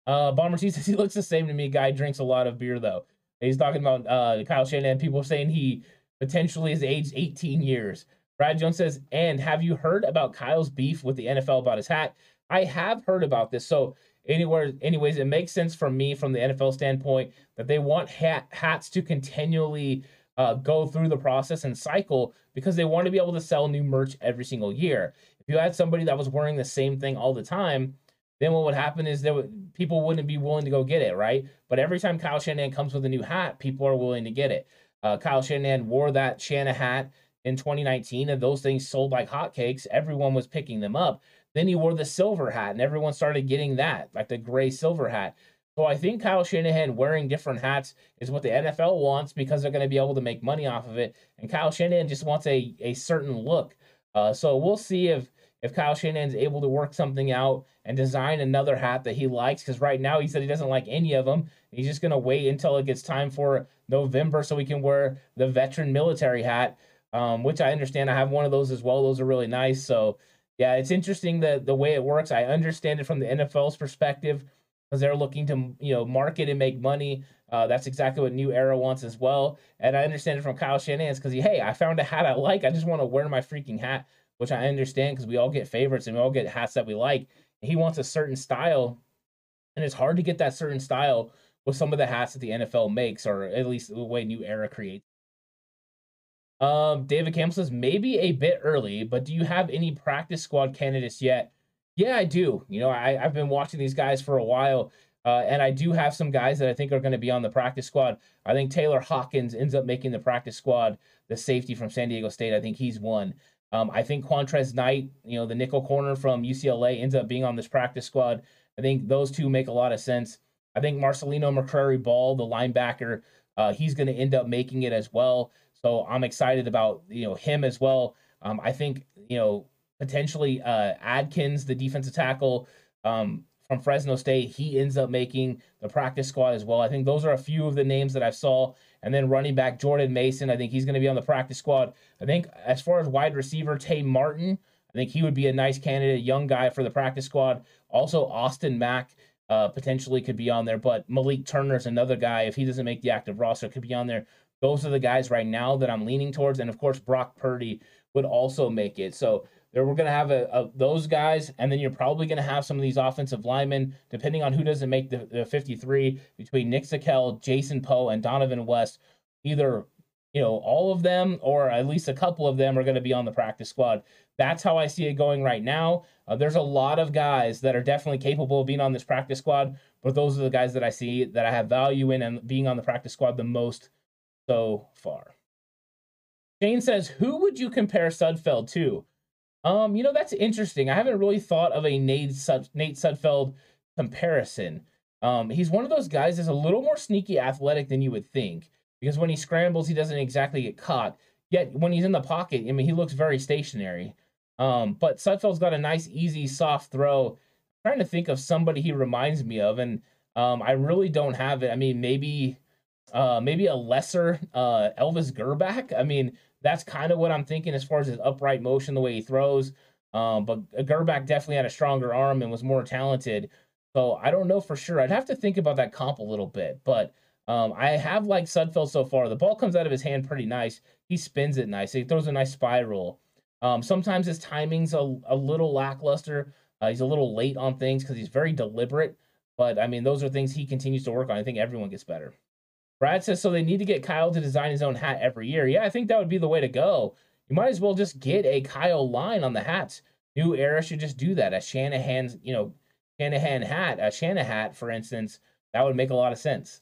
Uh, Bomber T says he looks the same to me. Guy drinks a lot of beer though. He's talking about uh, Kyle Shanahan. People saying he potentially is aged 18 years. Brad Jones says, and have you heard about Kyle's beef with the NFL about his hat? I have heard about this. So anywhere, anyways, it makes sense for me from the NFL standpoint that they want hat, hats to continually uh, go through the process and cycle because they want to be able to sell new merch every single year. If you had somebody that was wearing the same thing all the time, then what would happen is that people wouldn't be willing to go get it, right? But every time Kyle Shanahan comes with a new hat, people are willing to get it. Uh, Kyle Shanahan wore that Shanahan hat in 2019, and those things sold like hotcakes. Everyone was picking them up. Then he wore the silver hat, and everyone started getting that, like the gray silver hat. So I think Kyle Shanahan wearing different hats is what the NFL wants because they're going to be able to make money off of it. And Kyle Shanahan just wants a, a certain look. Uh, so we'll see if if Kyle Shanahan's able to work something out and design another hat that he likes. Because right now he said he doesn't like any of them. He's just going to wait until it gets time for November so he can wear the veteran military hat um, which I understand. I have one of those as well. Those are really nice. So yeah, it's interesting the the way it works. I understand it from the NFL's perspective because they're looking to you know market and make money. Uh, that's exactly what New Era wants as well. And I understand it from Kyle Shanahan's because hey, I found a hat I like. I just want to wear my freaking hat, which I understand because we all get favorites and we all get hats that we like. He wants a certain style, and it's hard to get that certain style with some of the hats that the NFL makes, or at least the way New Era creates. Um, David Campbell says maybe a bit early, but do you have any practice squad candidates yet? Yeah, I do. You know, I, I've been watching these guys for a while, uh, and I do have some guys that I think are going to be on the practice squad. I think Taylor Hawkins ends up making the practice squad, the safety from San Diego State. I think he's one. Um, I think Qwuantrezz Knight, you know, the nickel corner from UCLA, ends up being on this practice squad. I think those two make a lot of sense. I think Marcelino McCrary Ball, the linebacker, uh, he's going to end up making it as well. So I'm excited about you know him as well. Um, I think you know potentially uh, Atkins, the defensive tackle um, from Fresno State, he ends up making the practice squad as well. I think those are a few of the names that I saw. And then running back Jordan Mason, I think he's going to be on the practice squad. I think as far as wide receiver Tay Martin, I think he would be a nice candidate, young guy for the practice squad. Also Austin Mack. Uh, potentially could be on there, but Malik Turner is another guy. If he doesn't make the active roster, could be on there. Those are the guys right now that I'm leaning towards, and of course Brock Purdy would also make it. So there we're going to have a, a, those guys, and then you're probably going to have some of these offensive linemen, depending on who doesn't make the, the 53 between Nick Zakelj, Jason Poe, and Dohnovan West. Either you know all of them, or at least a couple of them are going to be on the practice squad. That's how I see it going right now. Uh, there's a lot of guys that are definitely capable of being on this practice squad, but those are the guys that I see that I have value in and being on the practice squad the most so far. Shane says, "Who would you compare Sudfeld to?" Um, you know that's interesting. I haven't really thought of a Nate Sud- Nate Sudfeld comparison. Um, he's one of those guys that's a little more sneaky athletic than you would think because when he scrambles, he doesn't exactly get caught. Yet when he's in the pocket, I mean, he looks very stationary. Um, but Sudfeld's got a nice, easy, soft throw. I'm trying to think of somebody he reminds me of, and um, I really don't have it. I mean, maybe uh, maybe a lesser uh, Elvis Grbac. I mean, that's kind of what I'm thinking as far as his upright motion, the way he throws. Um, but Grbac definitely had a stronger arm and was more talented. So I don't know for sure. I'd have to think about that comp a little bit. But um, I have liked Sudfeld so far. The ball comes out of his hand pretty nice. He spins it nice. He throws a nice spiral. Um, sometimes his timing's a, a little lackluster. Uh, he's a little late on things because he's very deliberate. But I mean, those are things he continues to work on. I think everyone gets better. Brad says so they need to get Kyle to design his own hat every year. Yeah, I think that would be the way to go. You might as well just get a Kyle line on the hats. New era should just do that. A Shanahan's, you know, Shanahan hat, a Shanahan hat, for instance, that would make a lot of sense.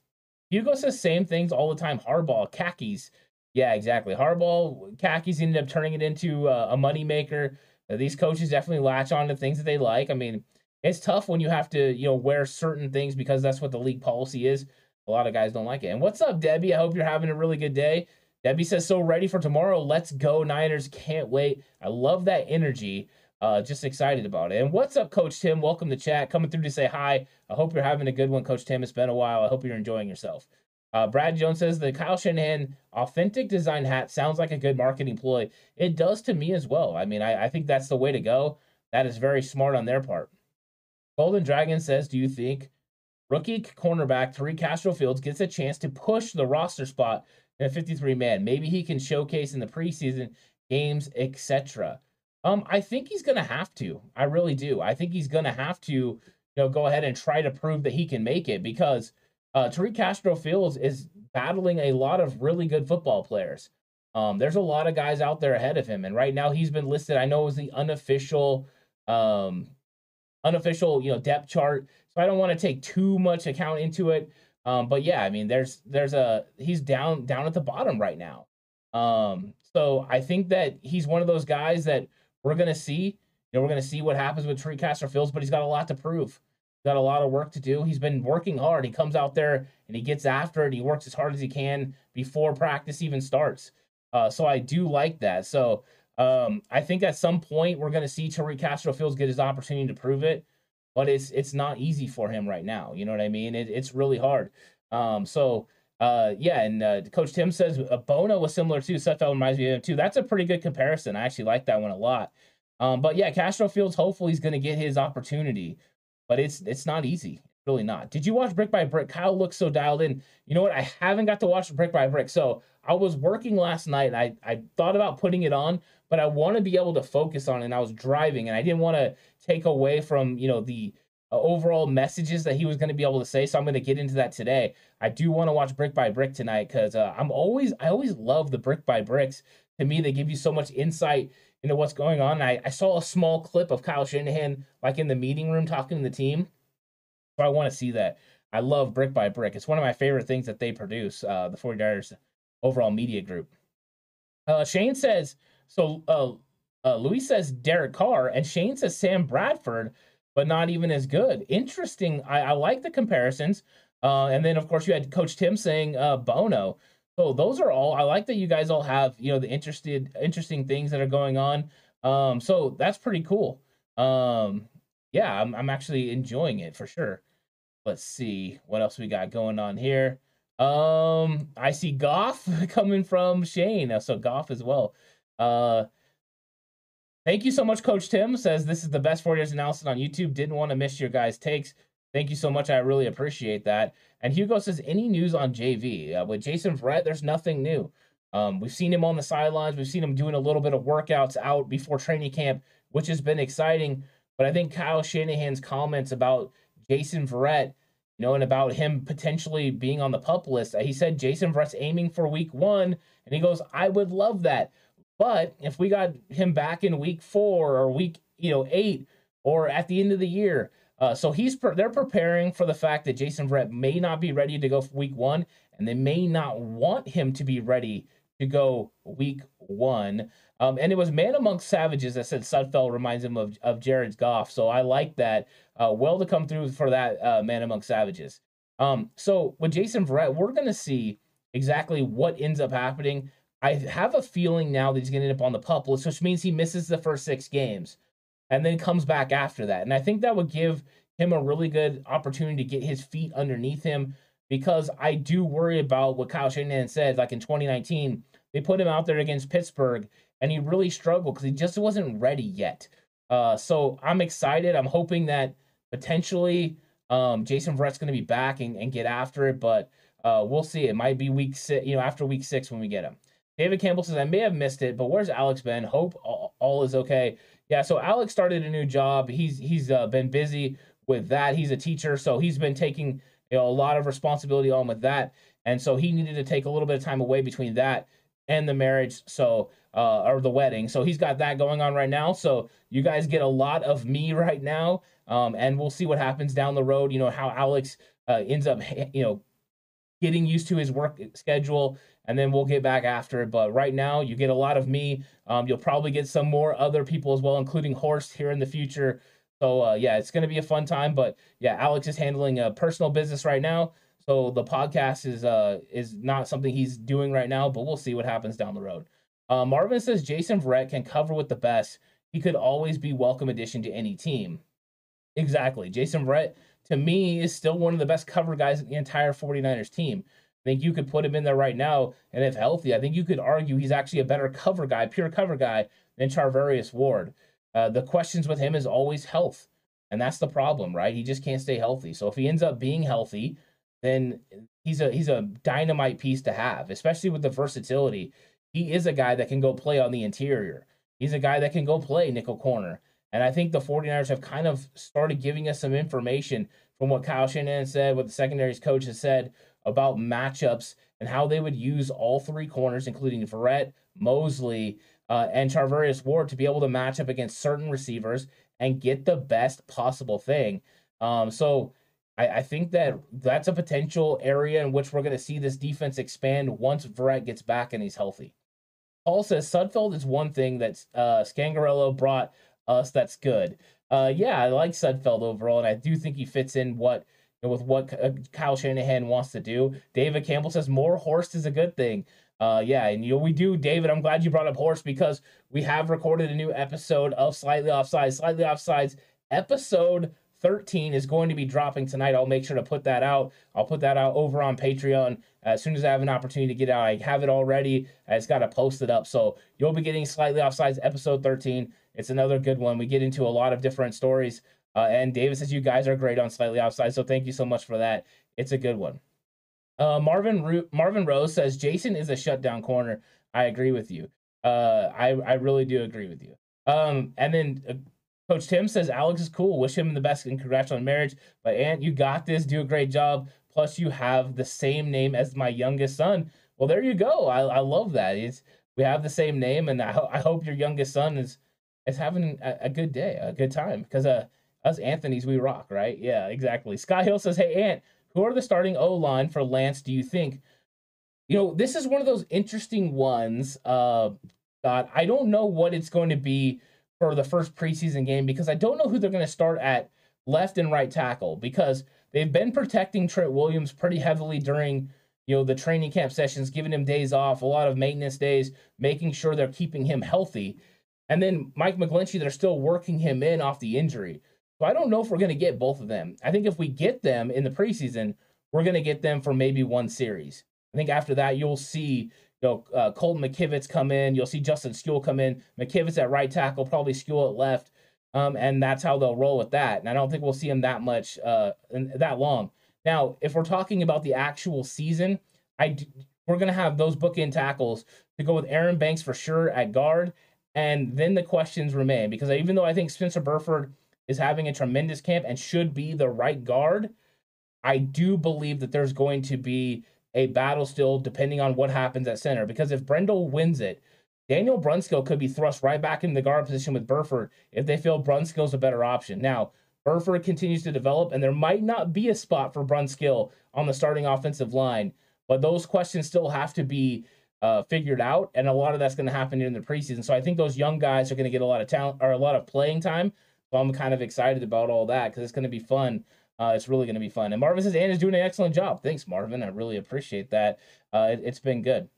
Hugo says same things all the time. Harbaugh, khakis. Yeah, exactly. Harbaugh, khakis ended up turning it into uh, a moneymaker. Uh, these coaches definitely latch on to things that they like. I mean, it's tough when you have to, you know, wear certain things because that's what the league policy is. A lot of guys don't like it. And what's up, Debbie? I hope you're having a really good day. Debbie says, so ready for tomorrow. Let's go, Niners. Can't wait. I love that energy. Uh, just excited about it. And what's up, Coach Tim? Welcome to chat. Coming through to say hi. I hope you're having a good one, Coach Tim. It's been a while. I hope you're enjoying yourself. Uh, Brad Jones says the Kyle Shanahan authentic design hat sounds like a good marketing ploy. It does to me as well. I mean, I, I think that's the way to go. That is very smart on their part. Golden Dragon says, Do you think Rookie cornerback Tariq Castro Fields gets a chance to push the roster spot in a 53 man. Maybe he can showcase in the preseason games, etc. Um, I think he's gonna have to. I really do. I think he's gonna have to, you know, go ahead and try to prove that he can make it because uh, Tariq Castro Fields is battling a lot of really good football players. Um, there's a lot of guys out there ahead of him, and right now he's been listed. I know it was the unofficial, um, unofficial, you know, depth chart so I don't want to take too much account into it. Um, but yeah, I mean, there's there's a he's down down at the bottom right now. Um, so I think that he's one of those guys that we're gonna see. You know, we're gonna see what happens with Tariq Castro Fields, but he's got a lot to prove. He's got a lot of work to do. He's been working hard. He comes out there and he gets after it. He works as hard as he can before practice even starts. Uh, so I do like that. So um, I think at some point we're going to see Tariq Castro Fields get his opportunity to prove it but it's it's not easy for him right now. You know what I mean? It, it's really hard. Um, so uh, yeah, and uh, Coach Tim says uh, Bono was similar too. Sudfeld reminds me of him too. That's a pretty good comparison. I actually like that one a lot. Um, but yeah, Castro Fields hopefully he's going to get his opportunity, but it's it's not easy. Really not. Did you watch Brick by Brick? Kyle looks so dialed in. You know what? I haven't got to watch Brick by Brick. So I was working last night. I I thought about putting it on, but I want to be able to focus on it. And I was driving, and I didn't want to take away from you know the uh, overall messages that he was going to be able to say. So I'm going to get into that today. I do want to watch Brick by Brick tonight because uh, I'm always I always love the Brick by Bricks. To me, they give you so much insight into what's going on. I, I saw a small clip of Kyle Shanahan like in the meeting room talking to the team, I want to see that. I love Brick by Brick. It's one of my favorite things that they produce. Uh, the 49ers overall media group. Uh, Shane says so. Uh, uh, Luis says Derek Carr, and Shane says Sam Bradford, but not even as good. Interesting. I, I like the comparisons. Uh, and then, of course, you had Coach Tim saying uh, Bono. So those are all. I like that you guys all have you know the interested interesting things that are going on. Um, so that's pretty cool. Um, yeah, I'm I'm actually enjoying it for sure. Let's see what else we got going on here. Um, I see Goff coming from Shane, so Goff as well. Uh, thank you so much, Coach Tim. Says this is the best 49ers analysis on YouTube. Didn't want to miss your guys' takes. Thank you so much. I really appreciate that. And Hugo says, any news on JV? Uh, with Jason Verrett, there's nothing new. Um, we've seen him on the sidelines. We've seen him doing a little bit of workouts out before training camp, which has been exciting. But I think Kyle Shanahan's comments about Jason Verrett you know, and about him potentially being on the pup list. He said Jason Verrett's aiming for week one, and he goes, I would love that. But if we got him back in week four or week, you know, eight or at the end of the year, uh, so he's pre- they're preparing for the fact that Jason Verrett may not be ready to go for week one, and they may not want him to be ready to go week one. Um, and it was Man Amongst Savages that said Sudfeld reminds him of, of Jared Goff. So I like that. Uh, well to come through for that uh, Man Amongst Savages. Um, so with Jason Verrett, we're going to see exactly what ends up happening. I have a feeling now that he's going to end up on the pup list, which means he misses the first six games and then comes back after that. And I think that would give him a really good opportunity to get his feet underneath him because I do worry about what Kyle Shanahan said. Like in 2019, they put him out there against Pittsburgh and he really struggled because he just wasn't ready yet. Uh, so I'm excited. I'm hoping that potentially um, Jason Verrett's going to be back and, and get after it, but uh, we'll see. It might be week six, you know, after week six when we get him. David Campbell says, I may have missed it, but where's Alex been? Hope all, all is okay. Yeah, so Alex started a new job. He's he's uh, been busy with that. He's a teacher, so he's been taking you know a lot of responsibility on with that, and so he needed to take a little bit of time away between that and the marriage. So uh, or the wedding. So he's got that going on right now. So you guys get a lot of me right now, um, and we'll see what happens down the road. You know how Alex uh, ends up, you know, getting used to his work schedule, and then we'll get back after it. But right now, you get a lot of me. Um, you'll probably get some more other people as well, including Horst here in the future. So uh, yeah, it's to be a fun time. But yeah, Alex is handling a personal business right now. So the podcast is uh is not something he's doing right now, but we'll see what happens down the road. Uh, Marvin says Jason Verrett can cover with the best. He could always be welcome addition to any team. Exactly. Jason Verrett, to me, is still one of the best cover guys in the entire 49ers team. I think you could put him in there right now, and if healthy, I think you could argue he's actually a better cover guy, pure cover guy, than Charvarius Ward. Uh, the questions with him is always health, and that's the problem, right? He just can't stay healthy. So if he ends up being healthy, then he's a he's a dynamite piece to have, especially with the versatility he is a guy that can go play on the interior. He's a guy that can go play nickel corner. And I think the 49ers have kind of started giving us some information from what Kyle Shanahan said, what the secondaries coach has said about matchups and how they would use all three corners, including Verrett, Moseley, uh, and Charvarius Ward, to be able to match up against certain receivers and get the best possible thing. Um, so I, I, think that that's a potential area in which we're going to see this defense expand once Verrett gets back and he's healthy. Paul says Sudfeld is one thing that uh, Scangarello brought us that's good. Uh, yeah, I like Sudfeld overall, and I do think he fits in what you know, with what uh, Kyle Shanahan wants to do. David Campbell says more Horst is a good thing. Uh, yeah, and you know we do, David. I'm glad you brought up Horst because we have recorded a new episode of Slightly Offsides. Slightly Offsides episode 13 is going to be dropping tonight. I'll make sure to put that out. I'll put that out over on Patreon as soon as I have an opportunity to get out. I have it already. I just got to post it up. So you'll be getting Slightly Offsides episode 13. It's another good one. We get into a lot of different stories. Uh, and David says you guys are great on Slightly Offside. So thank you so much for that. It's a good one. Uh, Marvin Marvin Rose says Jason is a shutdown corner. I agree with you. Uh, I I really do agree with you. Um, and then uh, Coach Tim says Alex is cool. Wish him the best and congrats on marriage. But Ant, you got this. Do a great job. Plus, you have the same name as my youngest son. Well, there you go. I, I love that. It's we have the same name, and I, ho- I hope your youngest son is is having a, a good day, a good time. Because uh, us Anthony's, we rock, right? Yeah, exactly. Sky Hill says, "Hey Ant, who are the starting O line for Lance? Do you think?" You know, this is one of those interesting ones. Uh, God, I don't know what it's going to be for the first preseason game because I don't know who they're going to start at left and right tackle because they've been protecting Trent Williams pretty heavily during you know the training camp sessions, giving him days off, a lot of maintenance days, making sure they're keeping him healthy. And then Mike McGlinchey, they're still working him in off the injury. So I don't know if we're going to get both of them. I think if we get them in the preseason, we're going to get them for maybe one series. I think after that, you'll see you know, uh, Colton McKivitz come in. You'll see Justin Skule come in. McKivitz at right tackle, probably Skule at left. Um, and that's how they'll roll with that. And I don't think we'll see him that much, uh, that long. Now, if we're talking about the actual season, I d- we're going to have those bookend tackles to go with Aaron Banks for sure at guard. And then the questions remain because even though I think Spencer Burford is having a tremendous camp and should be the right guard, I do believe that there's going to be a battle still, depending on what happens at center. Because if Brendel wins it, Daniel Brunskill could be thrust right back into the guard position with Burford if they feel Brunskill's a better option. Now, Burford continues to develop, and there might not be a spot for Brunskill on the starting offensive line, but those questions still have to be uh, figured out, and a lot of that's going to happen in the preseason. So I think those young guys are going to get a lot of talent or a lot of playing time. So I'm kind of excited about all that because it's going to be fun uh, it's really going to be fun. And Marvin says Ann is doing an excellent job. Thanks, Marvin. I really appreciate that. Uh, it, has been good.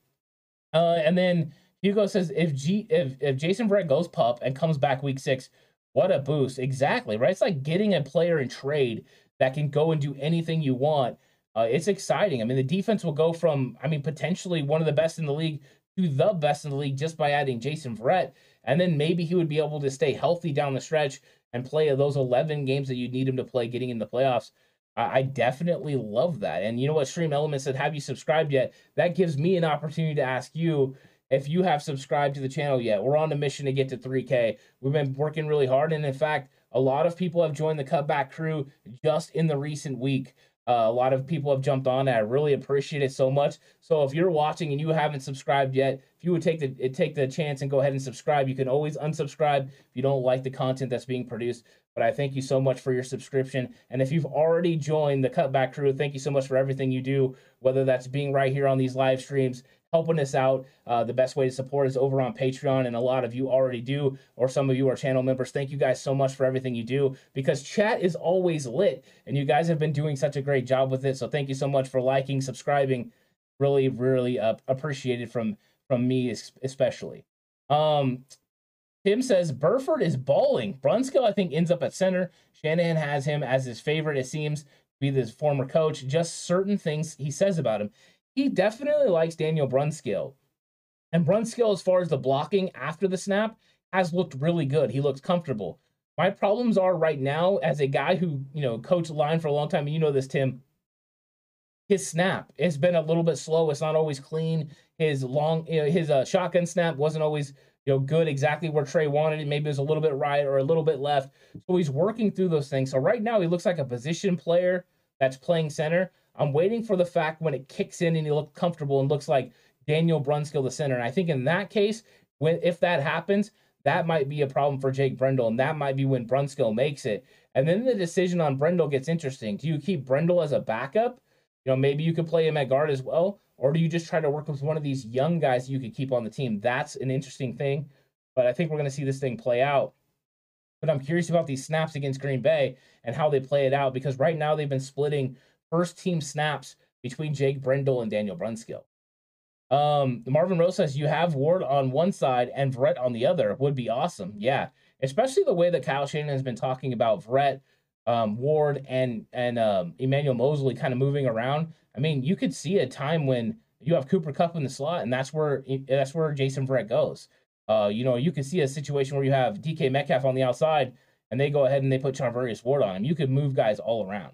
Uh, and then Hugo says if G if if Jason Verrett goes pup and comes back week six, what a boost! Exactly right. It's like getting a player in trade that can go and do anything you want. Uh, it's exciting. I mean, the defense will go from I mean potentially one of the best in the league to the best in the league just by adding Jason Verrett, and then maybe he would be able to stay healthy down the stretch and play those 11 games that you need him to play getting in the playoffs. I, I definitely love that. And you know what? Stream Elements said, Have you subscribed yet? That gives me an opportunity to ask you if you have subscribed to the channel yet. We're on a mission to get to 3K. We've been working really hard. And in fact, a lot of people have joined the cutback crew just in the recent week. Uh, a lot of people have jumped on. I really appreciate it so much. So if you're watching and you haven't subscribed yet, if you would take the take the chance and go ahead and subscribe, you can always unsubscribe if you don't like the content that's being produced. But I thank you so much for your subscription. And if you've already joined the Cutback crew, thank you so much for everything you do, whether that's being right here on these live streams, helping us out. Uh, the best way to support is over on Patreon, and a lot of you already do, or some of you are channel members. Thank you guys so much for everything you do because chat is always lit, and you guys have been doing such a great job with it. So thank you so much for liking, subscribing. Really, really uh, appreciated from from me especially. Um, Tim says Burford is balling. Brunskill, I think, ends up at center. Shanahan has him as his favorite. It seems to be this former coach. Just certain things he says about him he definitely likes Daniel Brunskill. And Brunskill, as far as the blocking after the snap, has looked really good. He looks comfortable. My problems are right now, as a guy who, you know, coached line for a long time, and you know this, Tim, his snap has been a little bit slow. It's not always clean. His long, you know, his uh, shotgun snap wasn't always, you know, good exactly where Trey wanted it. Maybe it was a little bit right or a little bit left. So he's working through those things. So right now he looks like a position player that's playing center. I'm waiting for the fact when it kicks in and he looks comfortable and looks like Daniel Brunskill, the center. And I think in that case, when if that happens, that might be a problem for Jake Brendel, and that might be when Brunskill makes it. And then the decision on Brendel gets interesting. Do you keep Brendel as a backup? You know, maybe you could play him at guard as well, or do you just try to work with one of these young guys you could keep on the team? That's an interesting thing. But I think we're going to see this thing play out. But I'm curious about these snaps against Green Bay and how they play it out because right now they've been splitting first team snaps between Jake Brendel and Daniel Brunskill. Um, Marvin Rose says you have Ward on one side and Verrett on the other would be awesome. Yeah, especially the way that Kyle Shanahan has been talking about Verrett, um, Ward, and and um, Emmanuel Moseley kind of moving around. I mean, you could see a time when you have Cooper Kupp in the slot, and that's where that's where Jason Verrett goes. Uh, you know, you could see a situation where you have DK Metcalf on the outside, and they go ahead and they put Charvarius Ward on him. You could move guys all around.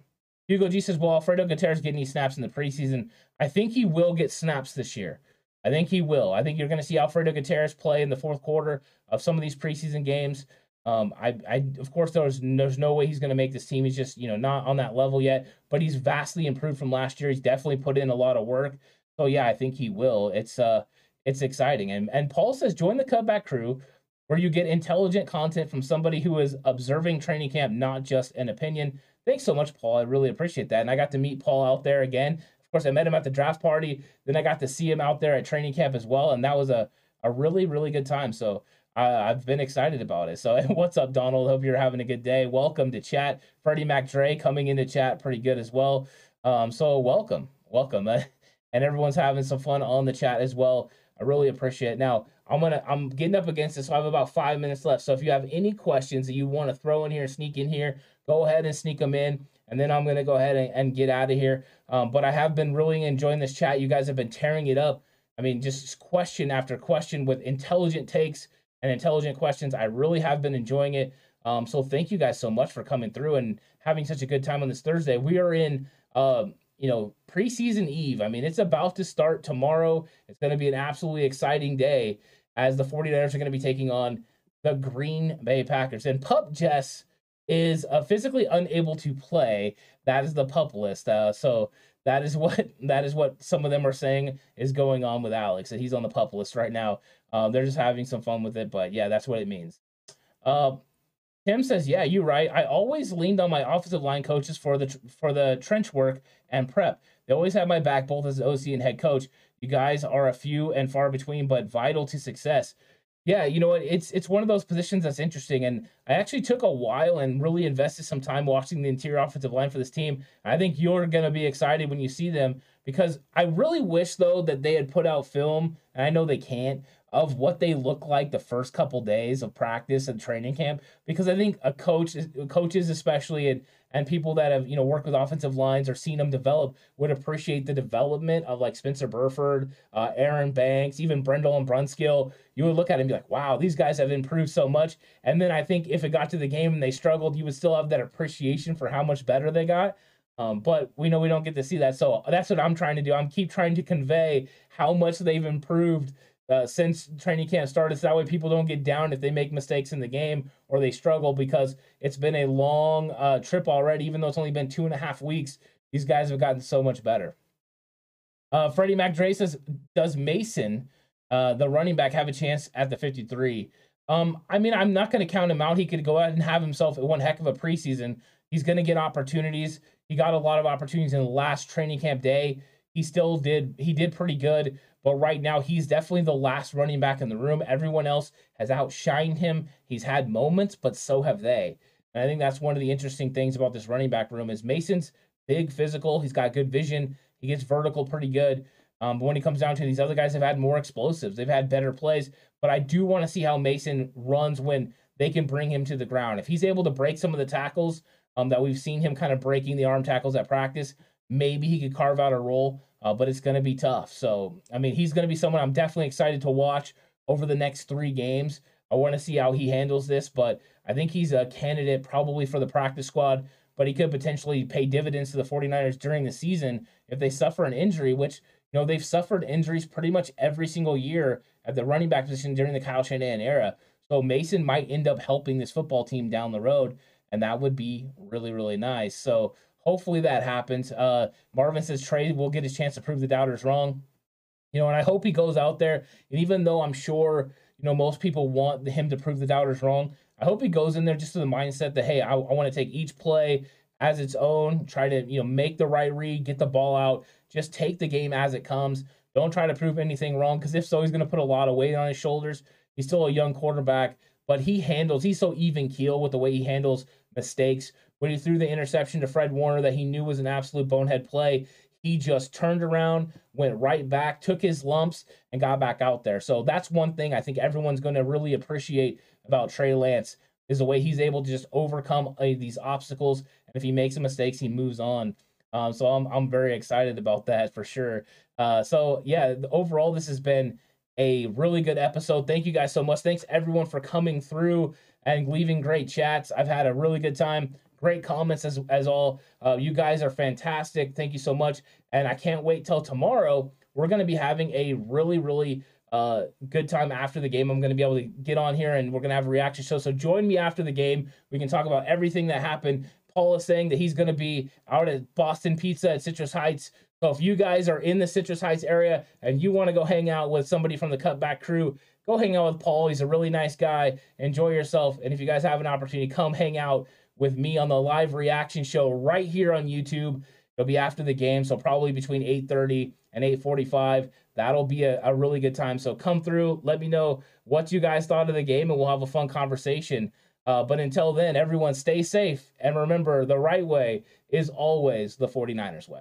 Hugo G says, "Well, Alfredo Gutierrez getting any snaps in the preseason? I think he will get snaps this year. I think he will. I think you're going to see Alfredo Gutierrez play in the fourth quarter of some of these preseason games. Um, I, I, of course, there's there's no way he's going to make this team. He's just you know not on that level yet. But he's vastly improved from last year. He's definitely put in a lot of work. So yeah, I think he will. It's uh, it's exciting. And and Paul says, join the cutback crew." Where you get intelligent content from somebody who is observing training camp, not just an opinion. Thanks so much, Paul. I really appreciate that. And I got to meet Paul out there again. Of course, I met him at the draft party. Then I got to see him out there at training camp as well. And that was a, a really, really good time. So I've been excited about it. So what's up, Donald? Hope you're having a good day. Welcome to chat. Freddie McDre coming into chat pretty good as well. Um, so welcome, welcome. and everyone's having some fun on the chat as well. I really appreciate it. Now, I'm gonna I'm getting up against this, so I have about five minutes left. So if you have any questions that you want to throw in here, and sneak in here, go ahead and sneak them in. And then I'm to go ahead and, and get out of here. Um, but I have been really enjoying this chat. You guys have been tearing it up. I mean, just question after question with intelligent takes and intelligent questions. I really have been enjoying it. Um, so thank you guys so much for coming through and having such a good time on this Thursday. We are in, uh, you know, preseason eve. I mean, it's about to start tomorrow. It's going to be an absolutely exciting day as the 49ers are going to be taking on the Green Bay Packers. And Pup Jess is uh, physically unable to play. That is the pup list. Uh, so that is what that is what some of them are saying is going on with Alex. That he's on the pup list right now. Um, they're just having some fun with it, but yeah, that's what it means. Tim says, "Yeah, you're right. I always leaned on my offensive line coaches for the for the trench work and prep. They always have my back, both as OC and head coach. You guys are a few and far between, but vital to success. Yeah, you know what? It's it's one of those positions that's interesting, and I actually took a while and really invested some time watching the interior offensive line for this team. I think you're gonna be excited when you see them because I really wish though that they had put out film, and I know they can't, of what they look like the first couple days of practice and training camp because I think a coach, coaches especially, and and people that have you know worked with offensive lines or seen them develop would appreciate the development of like Spencer Burford, uh, Aaron Banks, even Brendel and Brunskill. You would look at it and be like, wow, these guys have improved so much. And then I think if it got to the game and they struggled, you would still have that appreciation for how much better they got. Um, but we know we don't get to see that. So that's what I'm trying to do. I'm keep trying to convey how much they've improved uh, since training camp started. So that way people don't get down if they make mistakes in the game or they struggle because it's been a long uh, trip already. Even though it's only been two and a half weeks, these guys have gotten so much better. Uh, Freddie McDray says, "Does Mason, uh, the running back, have a chance at the 53?" Um, I mean, I'm not going to count him out. He could go out and have himself one heck of a preseason. He's going to get opportunities. He got a lot of opportunities in the last training camp day. He still did. He did pretty good. But right now, he's definitely the last running back in the room. Everyone else has outshined him. He's had moments, but so have they. And I think that's one of the interesting things about this running back room is Mason's big physical. He's got good vision. He gets vertical pretty good. Um, but when he comes down to these other guys, have had more explosives. They've had better plays. But I do want to see how Mason runs when they can bring him to the ground. If he's able to break some of the tackles um, that we've seen him kind of breaking the arm tackles at practice, maybe he could carve out a role uh, but it's going to be tough. So, I mean, he's going to be someone I'm definitely excited to watch over the next three games. I want to see how he handles this, but I think he's a candidate probably for the practice squad, but he could potentially pay dividends to the 49ers during the season if they suffer an injury, which, you know, they've suffered injuries pretty much every single year at the running back position during the Kyle Shanahan era. So Mason might end up helping this football team down the road, and that would be really, really nice. So Hopefully that happens. Uh, Marvin says Trey will get his chance to prove the doubters wrong. You know, and I hope he goes out there. And even though I'm sure, you know, most people want him to prove the doubters wrong, I hope he goes in there just to the mindset that, hey, I, I want to take each play as its own, try to, you know, make the right read, get the ball out, just take the game as it comes. Don't try to prove anything wrong because if so, he's going to put a lot of weight on his shoulders. He's still a young quarterback, but he handles, he's so even keel with the way he handles mistakes when he threw the interception to Fred Warner that he knew was an absolute bonehead play. He just turned around, went right back, took his lumps, and got back out there. So that's one thing I think everyone's going to really appreciate about Trey Lance is the way he's able to just overcome uh, these obstacles. And if he makes mistakes, he moves on. Um, so I'm I'm very excited about that for sure. Uh, so yeah, overall this has been a really good episode. Thank you guys so much. Thanks everyone for coming through and leaving great chats. I've had a really good time. Great comments as as all. Uh, you guys are fantastic. Thank you so much. And I can't wait till tomorrow. We're going to be having a really really uh, good time after the game. I'm going to be able to get on here and we're going to have a reaction show. So join me after the game. We can talk about everything that happened. Paul is saying that he's going to be out at Boston Pizza at Citrus Heights. So if you guys are in the Citrus Heights area and you want to go hang out with somebody from the Cutback crew, go hang out with Paul. He's a really nice guy. Enjoy yourself. And if you guys have an opportunity, come hang out with me on the live reaction show right here on YouTube. It'll be after the game, so probably between 8:30 and 8:45. That'll be a, a really good time. So come through, let me know what you guys thought of the game, and we'll have a fun conversation. Uh, but until then, everyone stay safe and remember the right way is always the 49ers way.